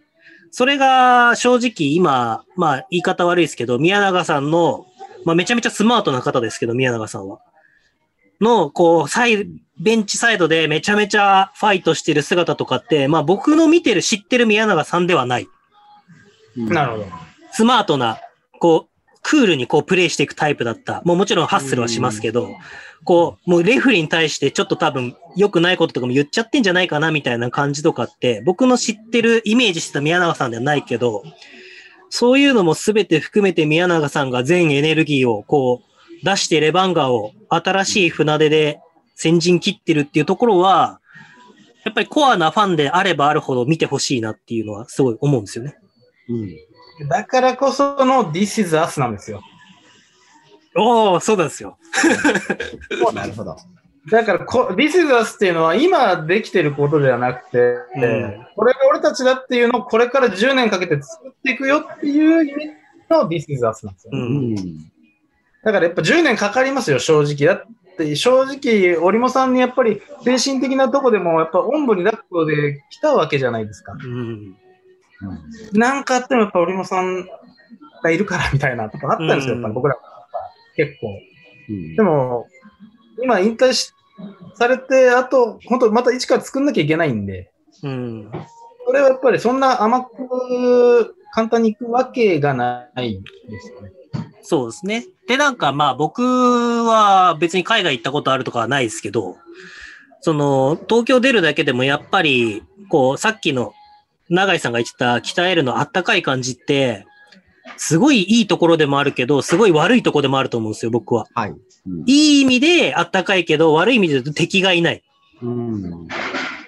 [SPEAKER 2] それが正直今、まあ言い方悪いですけど、宮永さんの、まあめちゃめちゃスマートな方ですけど、宮永さんは。の、こう、サイ、ベンチサイドでめちゃめちゃファイトしてる姿とかって、まあ僕の見てる知ってる宮永さんではない。
[SPEAKER 4] なるほど。
[SPEAKER 2] スマートな、こう、クールにこうプレイしていくタイプだった。もうもちろんハッスルはしますけど、こう、もうレフリーに対してちょっと多分良くないこととかも言っちゃってんじゃないかなみたいな感じとかって、僕の知ってるイメージしてた宮永さんではないけど、そういうのも全て含めて宮永さんが全エネルギーをこう出してレバンガーを新しい船出で先陣切ってるっていうところは、やっぱりコアなファンであればあるほど見てほしいなっていうのはすごい思うんですよね。
[SPEAKER 3] うん。
[SPEAKER 4] だからこその This is Us なんですよ。
[SPEAKER 2] おおそうなんですよ。
[SPEAKER 3] なるほど。
[SPEAKER 4] だからこ、This is Us っていうのは今できてることではなくて、
[SPEAKER 2] うん
[SPEAKER 4] これが俺たちだっていうのをこれから10年かけて作っていくよっていう意味の This is Us なんですよ。
[SPEAKER 2] う。
[SPEAKER 3] うんん。
[SPEAKER 4] だからやっぱ10年かかりますよ、正直。だって正直、織茂さんにやっぱり精神的なとこでもやっぱおんぶに抱っこで来たわけじゃないですか。
[SPEAKER 2] うん。
[SPEAKER 4] なんかあってもやっぱ織茂さんがいるからみたいなとこあったんですよ、
[SPEAKER 2] うん
[SPEAKER 4] やっぱり僕らは結構。
[SPEAKER 3] うん
[SPEAKER 4] でも、今引退しされて、あと、本当また一から作んなきゃいけないんで、
[SPEAKER 2] うん。
[SPEAKER 4] それはやっぱりそんな甘く簡単にいくわけがないですよね。
[SPEAKER 2] そうですね。で、なんかまあ僕は別に海外行ったことあるとかはないですけど、その、東京出るだけでもやっぱり、こう、さっきの永井さんが言ってた鍛えるのあったかい感じって、すごいいいところでもあるけど、すごい悪いところでもあると思うんですよ、僕は。
[SPEAKER 3] はい。うん
[SPEAKER 2] いい意味であったかいけど、悪い意味で言うと敵がいない。
[SPEAKER 3] うん。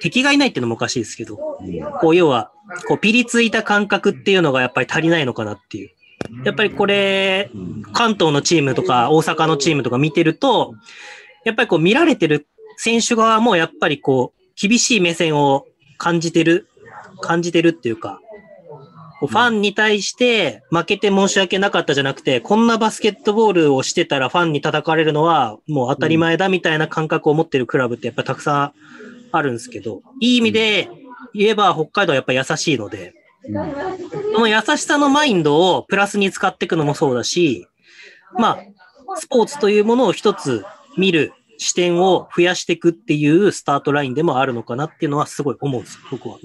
[SPEAKER 2] 敵がいないっていうのもおかしいですけど、こう、要は、こう、ピリついた感覚っていうのがやっぱり足りないのかなっていう。やっぱりこれ、
[SPEAKER 3] うん
[SPEAKER 2] 関東のチームとか大阪のチームとか見てると、やっぱりこう見られてる選手側もやっぱりこう厳しい目線を感じてる、感じてるっていうか、ファンに対して負けて申し訳なかったじゃなくて、こんなバスケットボールをしてたらファンに叩かれるのはもう当たり前だみたいな感覚を持ってるクラブってやっぱたくさんあるんですけど、いい意味で言えば北海道はやっぱ優しいので、その優しさのマインドをプラスに使っていくのもそうだし、まあ、スポーツというものを一つ見る視点を増やしていくっていうスタートラインでもあるのかなっていうのはすごい思うんです、僕は。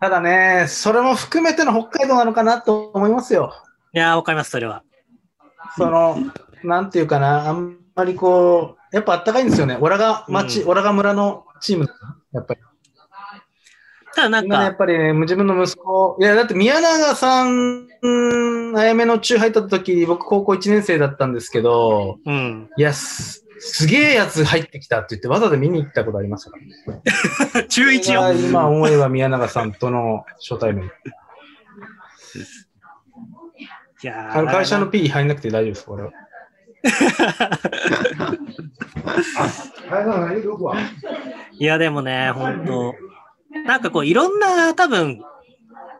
[SPEAKER 4] ただね、それも含めての北海道なのかなと思いますよ。
[SPEAKER 2] いやー、わかります、それは。
[SPEAKER 4] その、なんていうかな、あんまりこう、やっぱあったかいんですよね。オラが町、
[SPEAKER 2] うん
[SPEAKER 4] オラが村のチーム、やっぱり。
[SPEAKER 2] ただなん
[SPEAKER 4] 今ね、やっ
[SPEAKER 2] か、
[SPEAKER 4] ぱりね、自分の息子、いや、だって宮永さんあやめの中入った時、僕高校1年生だったんですけど、
[SPEAKER 2] うん。
[SPEAKER 4] いや、すすげえやつ入ってきたって言って、わざわざ見に行ったことありますからね。
[SPEAKER 2] 中1
[SPEAKER 4] それが
[SPEAKER 2] よ。
[SPEAKER 4] 今思えば宮永さんとの初対面。
[SPEAKER 2] いやー
[SPEAKER 4] あの会社の P 入んなくて大丈夫です、これは。
[SPEAKER 2] いや、でもね、本当なんかこう、いろんな、多分、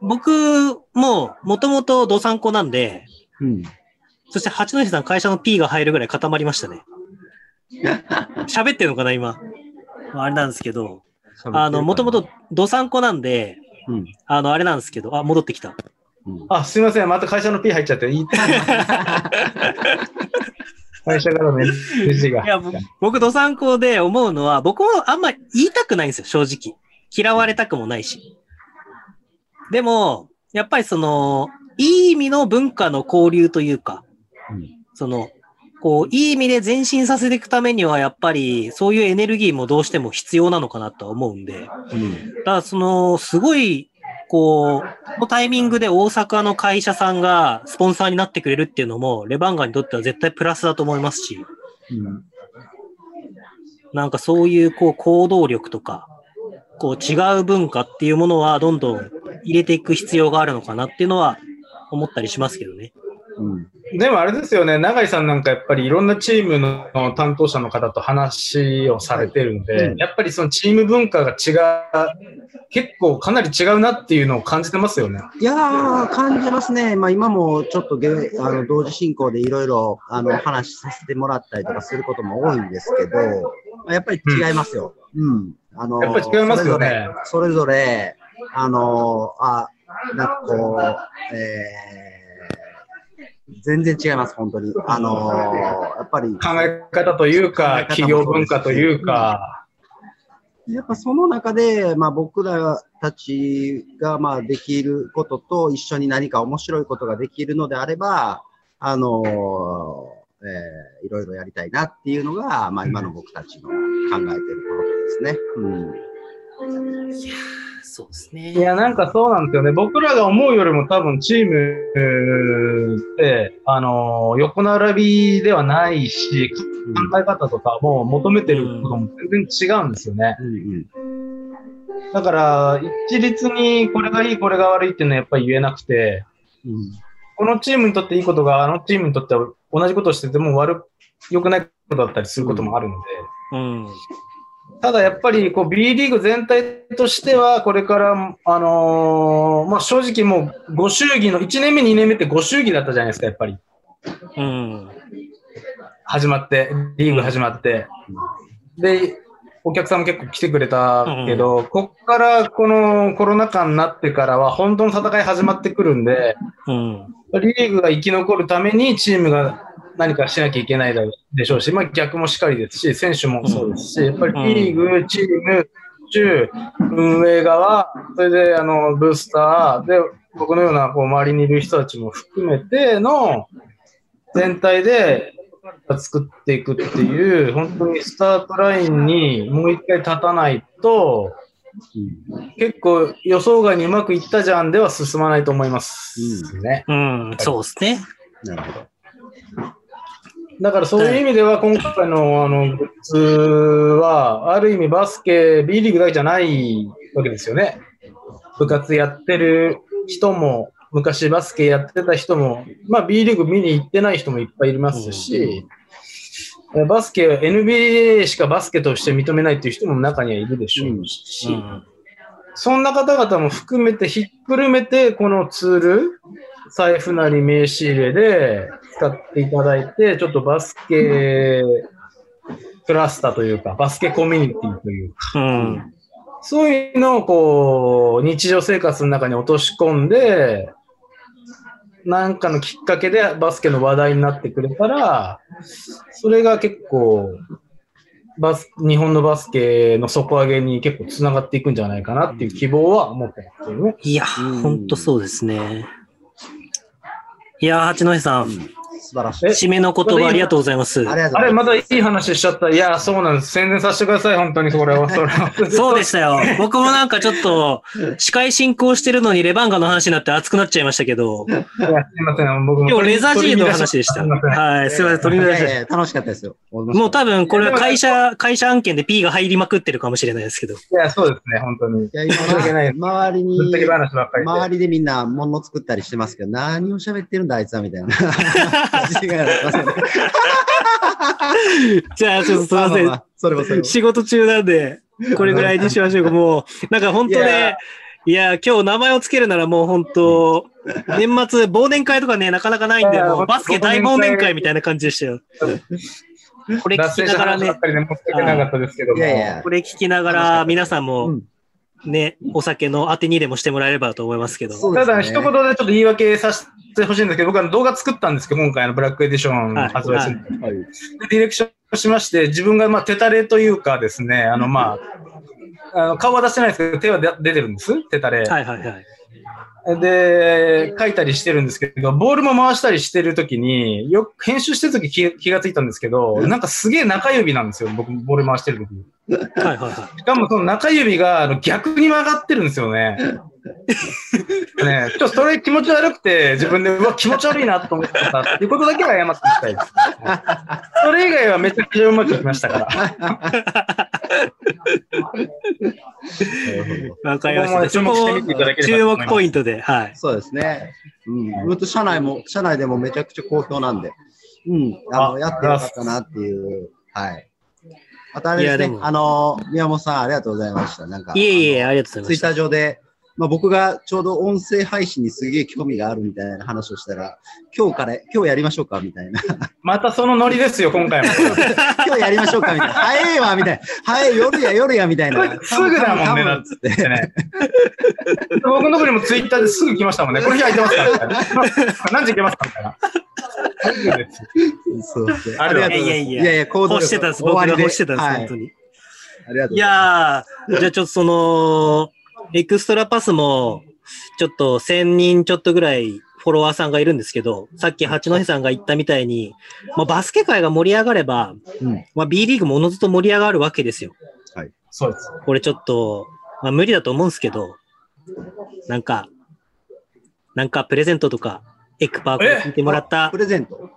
[SPEAKER 2] 僕も、もともとドサンコなんで、
[SPEAKER 3] うん。
[SPEAKER 2] そして八戸さん会社の P が入るぐらい固まりましたね。喋ってるのかな、今。あれなんですけど、あの、もともとドサンコなんで、
[SPEAKER 3] うん。
[SPEAKER 2] あの、あれなんですけど、あ、戻ってきた。
[SPEAKER 3] うん。
[SPEAKER 4] あ、すいません。また会社の P 入っちゃって。いい 会社からの NG が
[SPEAKER 2] い。や、ぼ僕、ドサンコで思うのは、僕もあんま言いたくないんですよ、正直。嫌われたくもないし。でも、やっぱりその、いい意味の文化の交流というか、その、こう、いい意味で前進させていくためには、やっぱり、そういうエネルギーもどうしても必要なのかなとは思うんで、
[SPEAKER 3] うん。
[SPEAKER 2] だから、その、すごい、こう、このタイミングで大阪の会社さんがスポンサーになってくれるっていうのも、レバンガにとっては絶対プラスだと思いますし、
[SPEAKER 3] うん。
[SPEAKER 2] なんかそういう、こう、行動力とか、こう、違う文化っていうものは、どんどん入れていく必要があるのかなっていうのは、思ったりしますけどね。
[SPEAKER 3] うん。
[SPEAKER 4] でもあれですよね、永井さんなんかやっぱりいろんなチームの担当者の方と話をされてるんで、
[SPEAKER 3] うん
[SPEAKER 4] やっぱりそのチーム文化が違う、結構かなり違うなっていうのを感じてますよね。
[SPEAKER 3] いやー、感じますね。まあ今もちょっとげあの同時進行でいろいろあの話させてもらったりとかすることも多いんですけど、まあやっぱり違いますよ。うん。あの
[SPEAKER 4] やっぱり違いますよね
[SPEAKER 3] それぞれ、それぞれあのあ、なんかこう、えー、全然違います、本当に。あのやっぱり。
[SPEAKER 4] 考え方というか、企業文化というか、
[SPEAKER 3] やっぱその中で、まあ、僕らたちがまあできることと一緒に何か面白いことができるのであれば、あのえーいろいろやりたいなっていうのが、まあ、今の僕たちの考えてることですね。うん。
[SPEAKER 2] そうですね。
[SPEAKER 4] いや、なんかそうなんですよね。僕らが思うよりも多分チームって、あのー横並びではないし、考え方とかも求めてることも全然違うんですよね。
[SPEAKER 3] うんうん
[SPEAKER 4] だから、一律にこれがいい、これが悪いっていうのはやっぱり言えなくて、
[SPEAKER 3] うん
[SPEAKER 4] このチームにとっていいことが、あのチームにとっては同じことをしてても悪、良くないことだったりすることもあるので、
[SPEAKER 2] うん。
[SPEAKER 4] ただやっぱりこう B リーグ全体としては、これから、あのーまあ、正直もうご祝儀の、1年目、2年目ってご祝儀だったじゃないですか、やっぱり。
[SPEAKER 2] うん。
[SPEAKER 4] 始まって、リーグ始まって。で、お客さんも結構来てくれたけど、こっからこのコロナ禍になってからは、本当の戦い始まってくるんで、
[SPEAKER 2] うん。
[SPEAKER 4] リーグが生き残るためにチームが何かしなきゃいけないでしょうし、まあ、逆もしっかりですし、選手もそうですし、やっぱりリーグ、チーム、中、運営側、それであのブースター、で、僕のようなこう周りにいる人たちも含めての全体で作っていくっていう、本当にスタートラインにもう一回立たないと、結構予想外にうまくいったじゃんでは進まないと思いますね。
[SPEAKER 2] うん。そうですね。
[SPEAKER 3] なるほど。
[SPEAKER 4] だからそういう意味では、今回のあのグッズは、ある意味バスケ、B リーグだけじゃないわけですよね。部活やってる人も、昔バスケやってた人も、まあ B リーグ見に行ってない人もいっぱいいますし、バスケ、NBA しかバスケとして認めないっていう人も中にはいるでしょうし、
[SPEAKER 2] うん。
[SPEAKER 4] そんな方々も含めて、ひっくるめて、このツール、財布なり名刺入れで使っていただいて、ちょっとバスケクラスターというか、バスケコミュニティというか、
[SPEAKER 2] うん。
[SPEAKER 4] そういうのをこう、日常生活の中に落とし込んで、なんかのきっかけでバスケの話題になってくれたら、それが結構、バス、日本のバスケの底上げに結構つながっていくんじゃないかなっていう希望は持ってますよね。
[SPEAKER 2] いや、
[SPEAKER 3] うん
[SPEAKER 2] ほんとそうですね。いや、八戸さん、
[SPEAKER 3] 素晴らしい。
[SPEAKER 4] え
[SPEAKER 2] 締めの言葉ありがとうございます。
[SPEAKER 3] ありがとう
[SPEAKER 4] あれ、
[SPEAKER 3] ございま。
[SPEAKER 4] ますたいい話しちゃった。いや、そうなんです。宣伝させてください。本当にそれは。それは。
[SPEAKER 2] そうでしたよ。僕もなんかちょっと、司会進行してるのにレバンガの話になって熱くなっちゃいましたけど、
[SPEAKER 4] いやすいません。僕も。
[SPEAKER 2] 今日レザー G の話でした。
[SPEAKER 4] すいません
[SPEAKER 2] はい、すいません、取り
[SPEAKER 3] い
[SPEAKER 2] 乱し
[SPEAKER 3] やいや楽しかったですよ。
[SPEAKER 2] もう多分これは会社、会社案件で P が入りまくってるかもしれないですけど。
[SPEAKER 4] いや、そうですね。本当に。
[SPEAKER 3] いや、今
[SPEAKER 4] 申し訳ない
[SPEAKER 3] 周りに
[SPEAKER 4] ぶっ、たけ話ばっかりで。
[SPEAKER 3] 周りでみんな物作ったりしてますけど、何を喋ってるんだ、あいつは、みたいな。
[SPEAKER 2] じゃあ、ちょっとすいません。
[SPEAKER 3] まあまあそれもそれも。
[SPEAKER 2] 仕事中なんで、これぐらいにしましょうか。もう、なんか本当ね、いや、今日名前をつけるならもう本当、年末忘年会とかね、なかなかないんで、バスケ大忘年会みたいな感じでしたよ。これ聞きながらねこれ聞きながら皆さん
[SPEAKER 3] う
[SPEAKER 2] も
[SPEAKER 3] ん
[SPEAKER 2] ね、お酒の当てにでもしてもらえればと思いますけど。
[SPEAKER 3] ね
[SPEAKER 4] ただ、一言でちょっと言い訳させてほしいんですけど、僕は動画作ったんですけど、今回のブラックエディション
[SPEAKER 2] はい
[SPEAKER 4] 発売する、
[SPEAKER 3] はい
[SPEAKER 4] でディレクションしまして、自分がまあ手タレというかですね、あのまあ、あの顔は出してないですけど、手は出出てるんです、手タレ。
[SPEAKER 2] はいはいはい。
[SPEAKER 4] で、書いたりしてるんですけど、ボールも回したりしてるときに、よく編集してるとき気気がついたんですけど、なんかすげえ中指なんですよ、僕、ボール回してるとき。
[SPEAKER 2] はいはいはい。
[SPEAKER 4] しかもその中指があの逆に曲がってるんですよね。ねちょっとそれ気持ち悪くて、自分で、うわ、気持ち悪いなと思ってたっていうことだけは謝っておきたいです。それ以外はめちゃくちゃうまくいきましたから。
[SPEAKER 2] わかりました。
[SPEAKER 4] 注目してみていただければ
[SPEAKER 2] 注目ポイントで、はい。
[SPEAKER 3] そうですね。うん。本当社内も、社内でもめちゃくちゃ好評なんで、うん。あの、
[SPEAKER 4] あ
[SPEAKER 3] やってよかったなっていう、はい。あとあれですねあの、宮本さんありがとうございました。なんか、
[SPEAKER 2] いえいえ、
[SPEAKER 3] あ
[SPEAKER 2] りがとうございま
[SPEAKER 3] ツイッタ。ー上で、まあ、僕がちょうど音声配信にすげえ興味があるみたいな話をしたら、今日から、今日やりましょうかみたいな。
[SPEAKER 4] またそのノリですよ、今回も。
[SPEAKER 3] 今日やりましょうかみたいな。早いわみたいな。早い、夜や、夜やみたいな。
[SPEAKER 4] すぐだもんね、だっ
[SPEAKER 3] つって。
[SPEAKER 4] 僕のとこにもツイッターですぐ来ましたもんね。この日空いてますかみたいな。何時行けますかみたいな。
[SPEAKER 3] そうそう。
[SPEAKER 4] あ
[SPEAKER 3] りがとうございます。
[SPEAKER 2] いやいや
[SPEAKER 3] いやいや、行動
[SPEAKER 2] してたんです。僕が欲してたんです、
[SPEAKER 3] はい
[SPEAKER 2] 本当に。
[SPEAKER 3] ありがとうございます。
[SPEAKER 2] いやー、じゃあちょっとその、エクストラパスも、ちょっと1000人ちょっとぐらいフォロワーさんがいるんですけど、さっき八戸さんが言ったみたいに、まあ、バスケ界が盛り上がれば、
[SPEAKER 3] うん
[SPEAKER 2] まあ、B リーグもおのずと盛り上がるわけですよ。
[SPEAKER 4] そうです。
[SPEAKER 2] これちょっと、まあ、無理だと思うんですけど、なんか、なんかプレゼントとか、エクパーから聞いてもらった
[SPEAKER 3] プレゼント？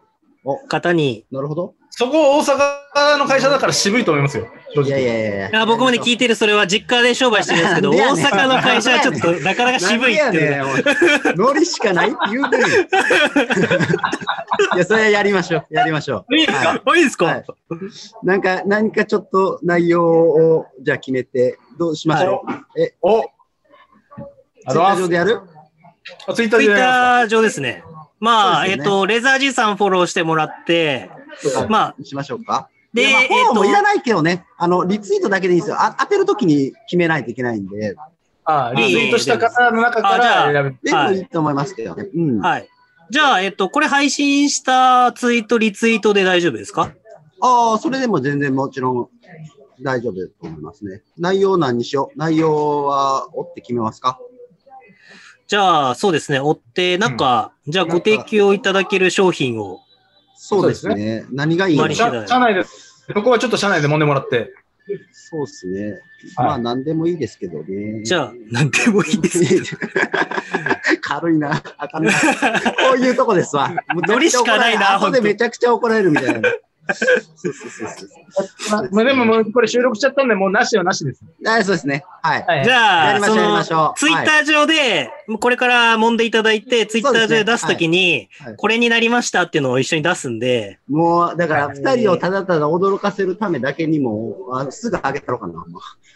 [SPEAKER 3] お、
[SPEAKER 2] 方に、
[SPEAKER 3] なるほど。
[SPEAKER 4] そこ大阪の会社だから渋いと思いますよ。
[SPEAKER 3] いやいやいやいや。
[SPEAKER 2] あ僕もね、聞いてるそれは実家で商売してるんですけど、大阪の会社はちょっとなかなか渋いって
[SPEAKER 3] ノリしかない？って言うてるよ。いや、それはやりましょう。やりましょ
[SPEAKER 4] いいですか？
[SPEAKER 3] は
[SPEAKER 2] あいいですか、
[SPEAKER 3] はい。う。なんか、何かちょっと内容を、じゃあ決めて、どうしましょう？え、
[SPEAKER 4] お。
[SPEAKER 3] ツイッター上でやる？
[SPEAKER 4] あツイッター
[SPEAKER 2] 上ですね。まあ、えっと、レザー G さんフォローしてもらって、まあ、
[SPEAKER 3] しましょうか。
[SPEAKER 2] で、
[SPEAKER 3] フォロー
[SPEAKER 2] と
[SPEAKER 3] もいらないけどね、あの、リツイートだけでいいんですよ。あ当てるときに決めないといけないんで、
[SPEAKER 4] あリツイートした方の中から選べ
[SPEAKER 3] でもいいと思いますけどね。うん。
[SPEAKER 2] はい。じゃあ、えっと、これ配信したツイート、リツイートで大丈夫ですか？
[SPEAKER 3] ああ、それでも全然もちろん大丈夫と思いますね。内容何にしよう？内容は追って決めますか？
[SPEAKER 2] じゃあ、そうですね。追って、なんか、じゃあご提供いただける商品を。
[SPEAKER 3] そうです
[SPEAKER 4] そう
[SPEAKER 3] ね。何がいいの
[SPEAKER 2] マリシ
[SPEAKER 3] そう
[SPEAKER 4] 社社内で、そこはちょっと社内で揉んでもらって。
[SPEAKER 3] ですね。
[SPEAKER 4] はい
[SPEAKER 3] まあ何でもいいですけどね。
[SPEAKER 2] じゃあ、なんでもいいですけど。
[SPEAKER 3] 軽いな。あかんな。こういうとこですわ。
[SPEAKER 2] ノリしかないな
[SPEAKER 3] 後でめちゃくちゃ怒られるみたいな。そうそうそうそう。
[SPEAKER 4] ままあでももうこれ収録しちゃったんで、もうなしはなしです。
[SPEAKER 3] あそうですね。はい。
[SPEAKER 4] はい。
[SPEAKER 2] じゃあ、
[SPEAKER 3] やりましょ、
[SPEAKER 2] そうの
[SPEAKER 3] やりまし、ょう。
[SPEAKER 2] ツイッター上で、これから揉んでいただいて、ツイッター上で出すときに
[SPEAKER 3] はいはい、
[SPEAKER 2] これになりましたっていうのを一緒に出すんで、
[SPEAKER 3] もう、だから、二人をただただ驚かせるためだけにも、あすぐあげたろうかな。もう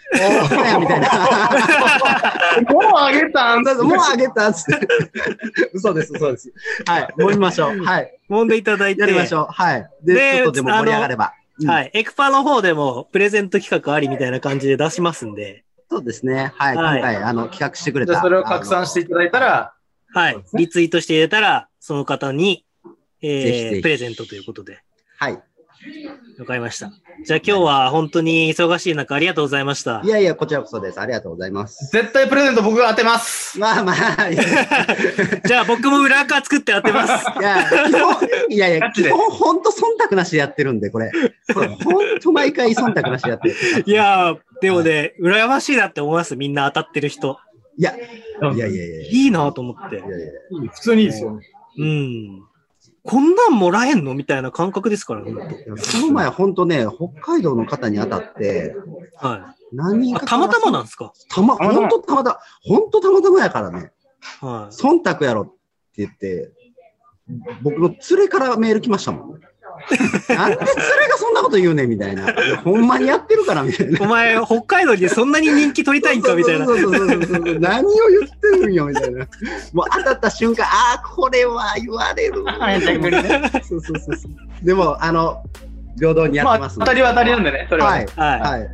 [SPEAKER 3] みたいな。
[SPEAKER 4] もうあげたん
[SPEAKER 3] もうあげたっつって。嘘です、嘘です。はい。盛りましょう。はい。
[SPEAKER 2] 揉んでいただいて、
[SPEAKER 3] やりましょう。はい。で、
[SPEAKER 2] で
[SPEAKER 3] ちょっとでも盛り上がれば。うん
[SPEAKER 2] はい。エクパの方でもプレゼント企画ありみたいな感じで出しますんで、
[SPEAKER 3] そうですね。はい。
[SPEAKER 2] はい
[SPEAKER 3] 今回、あの、企画してくれた。
[SPEAKER 4] じゃあそれを拡散していただいたら、
[SPEAKER 2] はい。リツイートして入れたら、その方に、え
[SPEAKER 3] ぜひぜひ
[SPEAKER 2] ー、プレゼントということで。
[SPEAKER 3] はい。
[SPEAKER 2] わかりました。じゃあ今日は本当に忙しい中ありがとうございました
[SPEAKER 3] い。やいや、こちらこそです。ありがとうございます。
[SPEAKER 4] 絶対プレゼント僕が当てます。
[SPEAKER 3] まあまあ、いやい
[SPEAKER 2] じゃあ僕も裏垢作って当てます。
[SPEAKER 3] や、基本いやいや
[SPEAKER 4] ガ、チで
[SPEAKER 3] 基本、ほんと忖度なしでやってるんで、これ。これ、ほんと毎回忖度なしでやってる。
[SPEAKER 2] いやー、でもね、羨ましいなって思います。みんな当たってる人。
[SPEAKER 3] いや、いやいやいやいや。
[SPEAKER 2] いいなと思って
[SPEAKER 3] い。やいや
[SPEAKER 4] 普通にいいですよ。
[SPEAKER 2] うん。こんなんもらえんの？みたいな感覚ですから、本
[SPEAKER 3] いやこの前、ほんとね、北海道の方に当たって、
[SPEAKER 2] 当。はい。あ、
[SPEAKER 3] 何人か
[SPEAKER 2] たまたまなんですか？
[SPEAKER 3] たま、ほんとたまたま、ほんとたまたまやからね。
[SPEAKER 2] は
[SPEAKER 3] 忖度やろって言って、僕の連れからメール来ましたもん。なんで連れがそんなこと言うねんみたいな。ほんまにやってるからみたい
[SPEAKER 2] い。
[SPEAKER 3] な。
[SPEAKER 2] お前、北海道にそんなに人気取りたいんかみたいな
[SPEAKER 3] そ。うそうそうそう何を言ってるんよみたいな。もう当たった瞬間、ああ、これは言われる。そうそうそうそう。でも、あの、平等にや
[SPEAKER 4] まあ、
[SPEAKER 3] ってます
[SPEAKER 4] 当たりは当たりなんでね、それはね。
[SPEAKER 3] はい。
[SPEAKER 2] はい。
[SPEAKER 3] はい。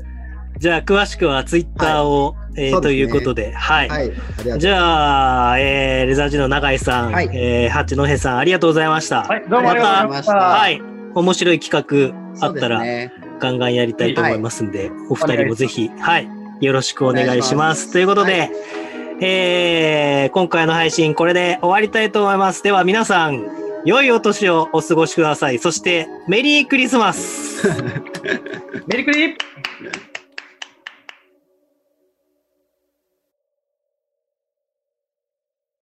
[SPEAKER 2] じゃあ、詳しくはツイッターを、えー
[SPEAKER 3] ね
[SPEAKER 2] ということで、はい。
[SPEAKER 3] はい。
[SPEAKER 2] じゃあ、えー、レザージの永井さん、
[SPEAKER 3] はい
[SPEAKER 2] えー、八戸さん、ありがとうございました。
[SPEAKER 4] はい、どうもありがとうございました。
[SPEAKER 3] また
[SPEAKER 2] はい。面白い企画あったら、
[SPEAKER 3] すね。
[SPEAKER 2] ガンガンやりたいと思いますんで、お二人もぜひ、はい、よろしく
[SPEAKER 3] お願いし
[SPEAKER 2] ま。
[SPEAKER 3] ますす
[SPEAKER 2] ということで、えー、今回の配信、これで終わりたいと思います。では皆さん、良いお年をお過ごしください。そして、メリークリスマス
[SPEAKER 4] メリクリ